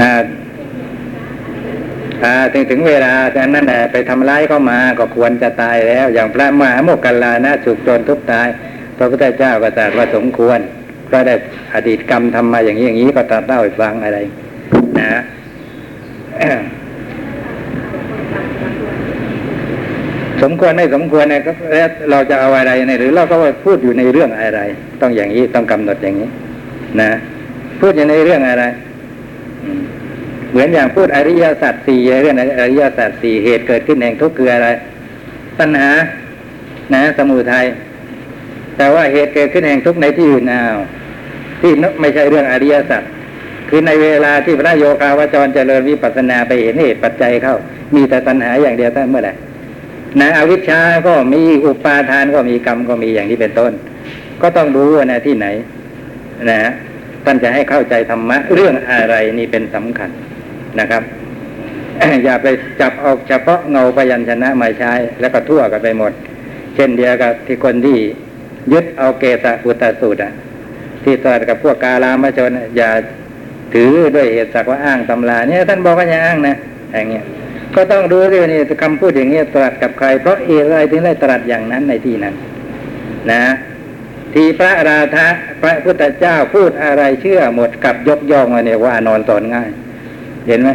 อ่าอ่า ถึงถึงเวลาแต่นั้นน่ะไปทำร้ายเข้ามาก็ควรจะตายแล้ว อย่างพระมหาโมกขัลลานะถูกโจรทุบตาย พระพุทธเจ้าก็ตรัสว่าสมควร ก็ได้อดีตกรรมทำมาอย่างนี้อย่างนี้ก็ตรัสเล่าให้ฟังอะไร นะสมควรไม่สมควรเนี่ยก็เราจะเอาอะไรเนี่ยหรือเราก็พูดอยู่ในเรื่องอะไร ต้องอย่างนี้ต้องกำหนดอย่างนี้ นะ พูดอยู่ในเรื่องอะไร อืม เหมือนอย่างพูดอริยสัจสี่เรื่องอริยสัจสี่เหตุเกิดขึ้นแห่งทุกข์คืออะไรปัญหา นะ สมุทัยแต่ว่าเหตุเกิดขึ้นแห่งทุกข์ในที่อื่นอ้าวที่ไม่ใช่เรื่องอริยสัจคือในเวลาที่พระโยคาวจรเจริญวิปัสสนาไปเห็นเหตุปัจจัยเข้า มีแต่ตัณหาอย่างเดียวตั้งเมื่อไหร่นะอวิชชาก็มีอุปาทานก็มีกรรมก็มีอย่างที่เป็นต้น ก็ต้องรู้ว่านะที่ไหน นะท่านจะให้เข้าใจธรรมะเรื่องอะไรนี่เป็นสำคัญ นะครับอย่าไปจับเอาเฉพาะเงาพยัญชนะมาใช้ แล้วก็ทั่วกันไปหมด เช่นเดียวกับที่คนที่ยึดเอาเกสะอุตสูตรอะที่ตรัสกับพวกกาลามชนน่ะอย่าถือด้วยเหตุสักว่าอ้างตำราเนี่ยท่านบอกว่าอย่าอ้างนะอย่างเงี้ยก็ต้องดูด้วยนี่คำพูดอย่างเงี้ยตรัสกับใคร เพราะเอะไรถึงได้ตรัสอย่างนั้นในที่นั้น นะ ที่พระราธะพระพุทธเจ้าพูดอะไรเชื่อหมดกับยกย่องมาเนี่ยว่านอนสอนง่าย เห็นไหม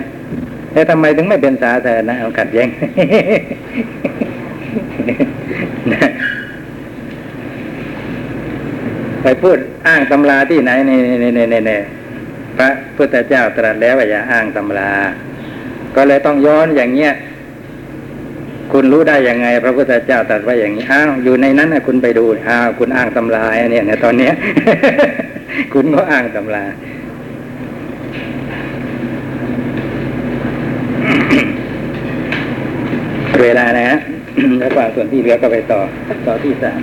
แล้วทำไมถึงไม่เป็นสาธารณะเอากัดแย้งไปพูดอ้างตำราที่ไหนในในในในในพระพุทธเจ้าตรัสแล้วว่าอย่าอ้างตำรา ก็เลยต้องย้อนอย่างเงี้ย คุณรู้ได้ยังไง พระพุทธเจ้าตรัสว่าอย่างนี้อ้าวอยู่ในนั้นนะคุณไปดูอ้าวคุณอ้างตำราเนี่ยในตอนเนี้ย คุณก็อ้างตำรา เวลานะฮะแล้วกว่าส่วนที่เหลือก็ไปต่อต่อที่สาม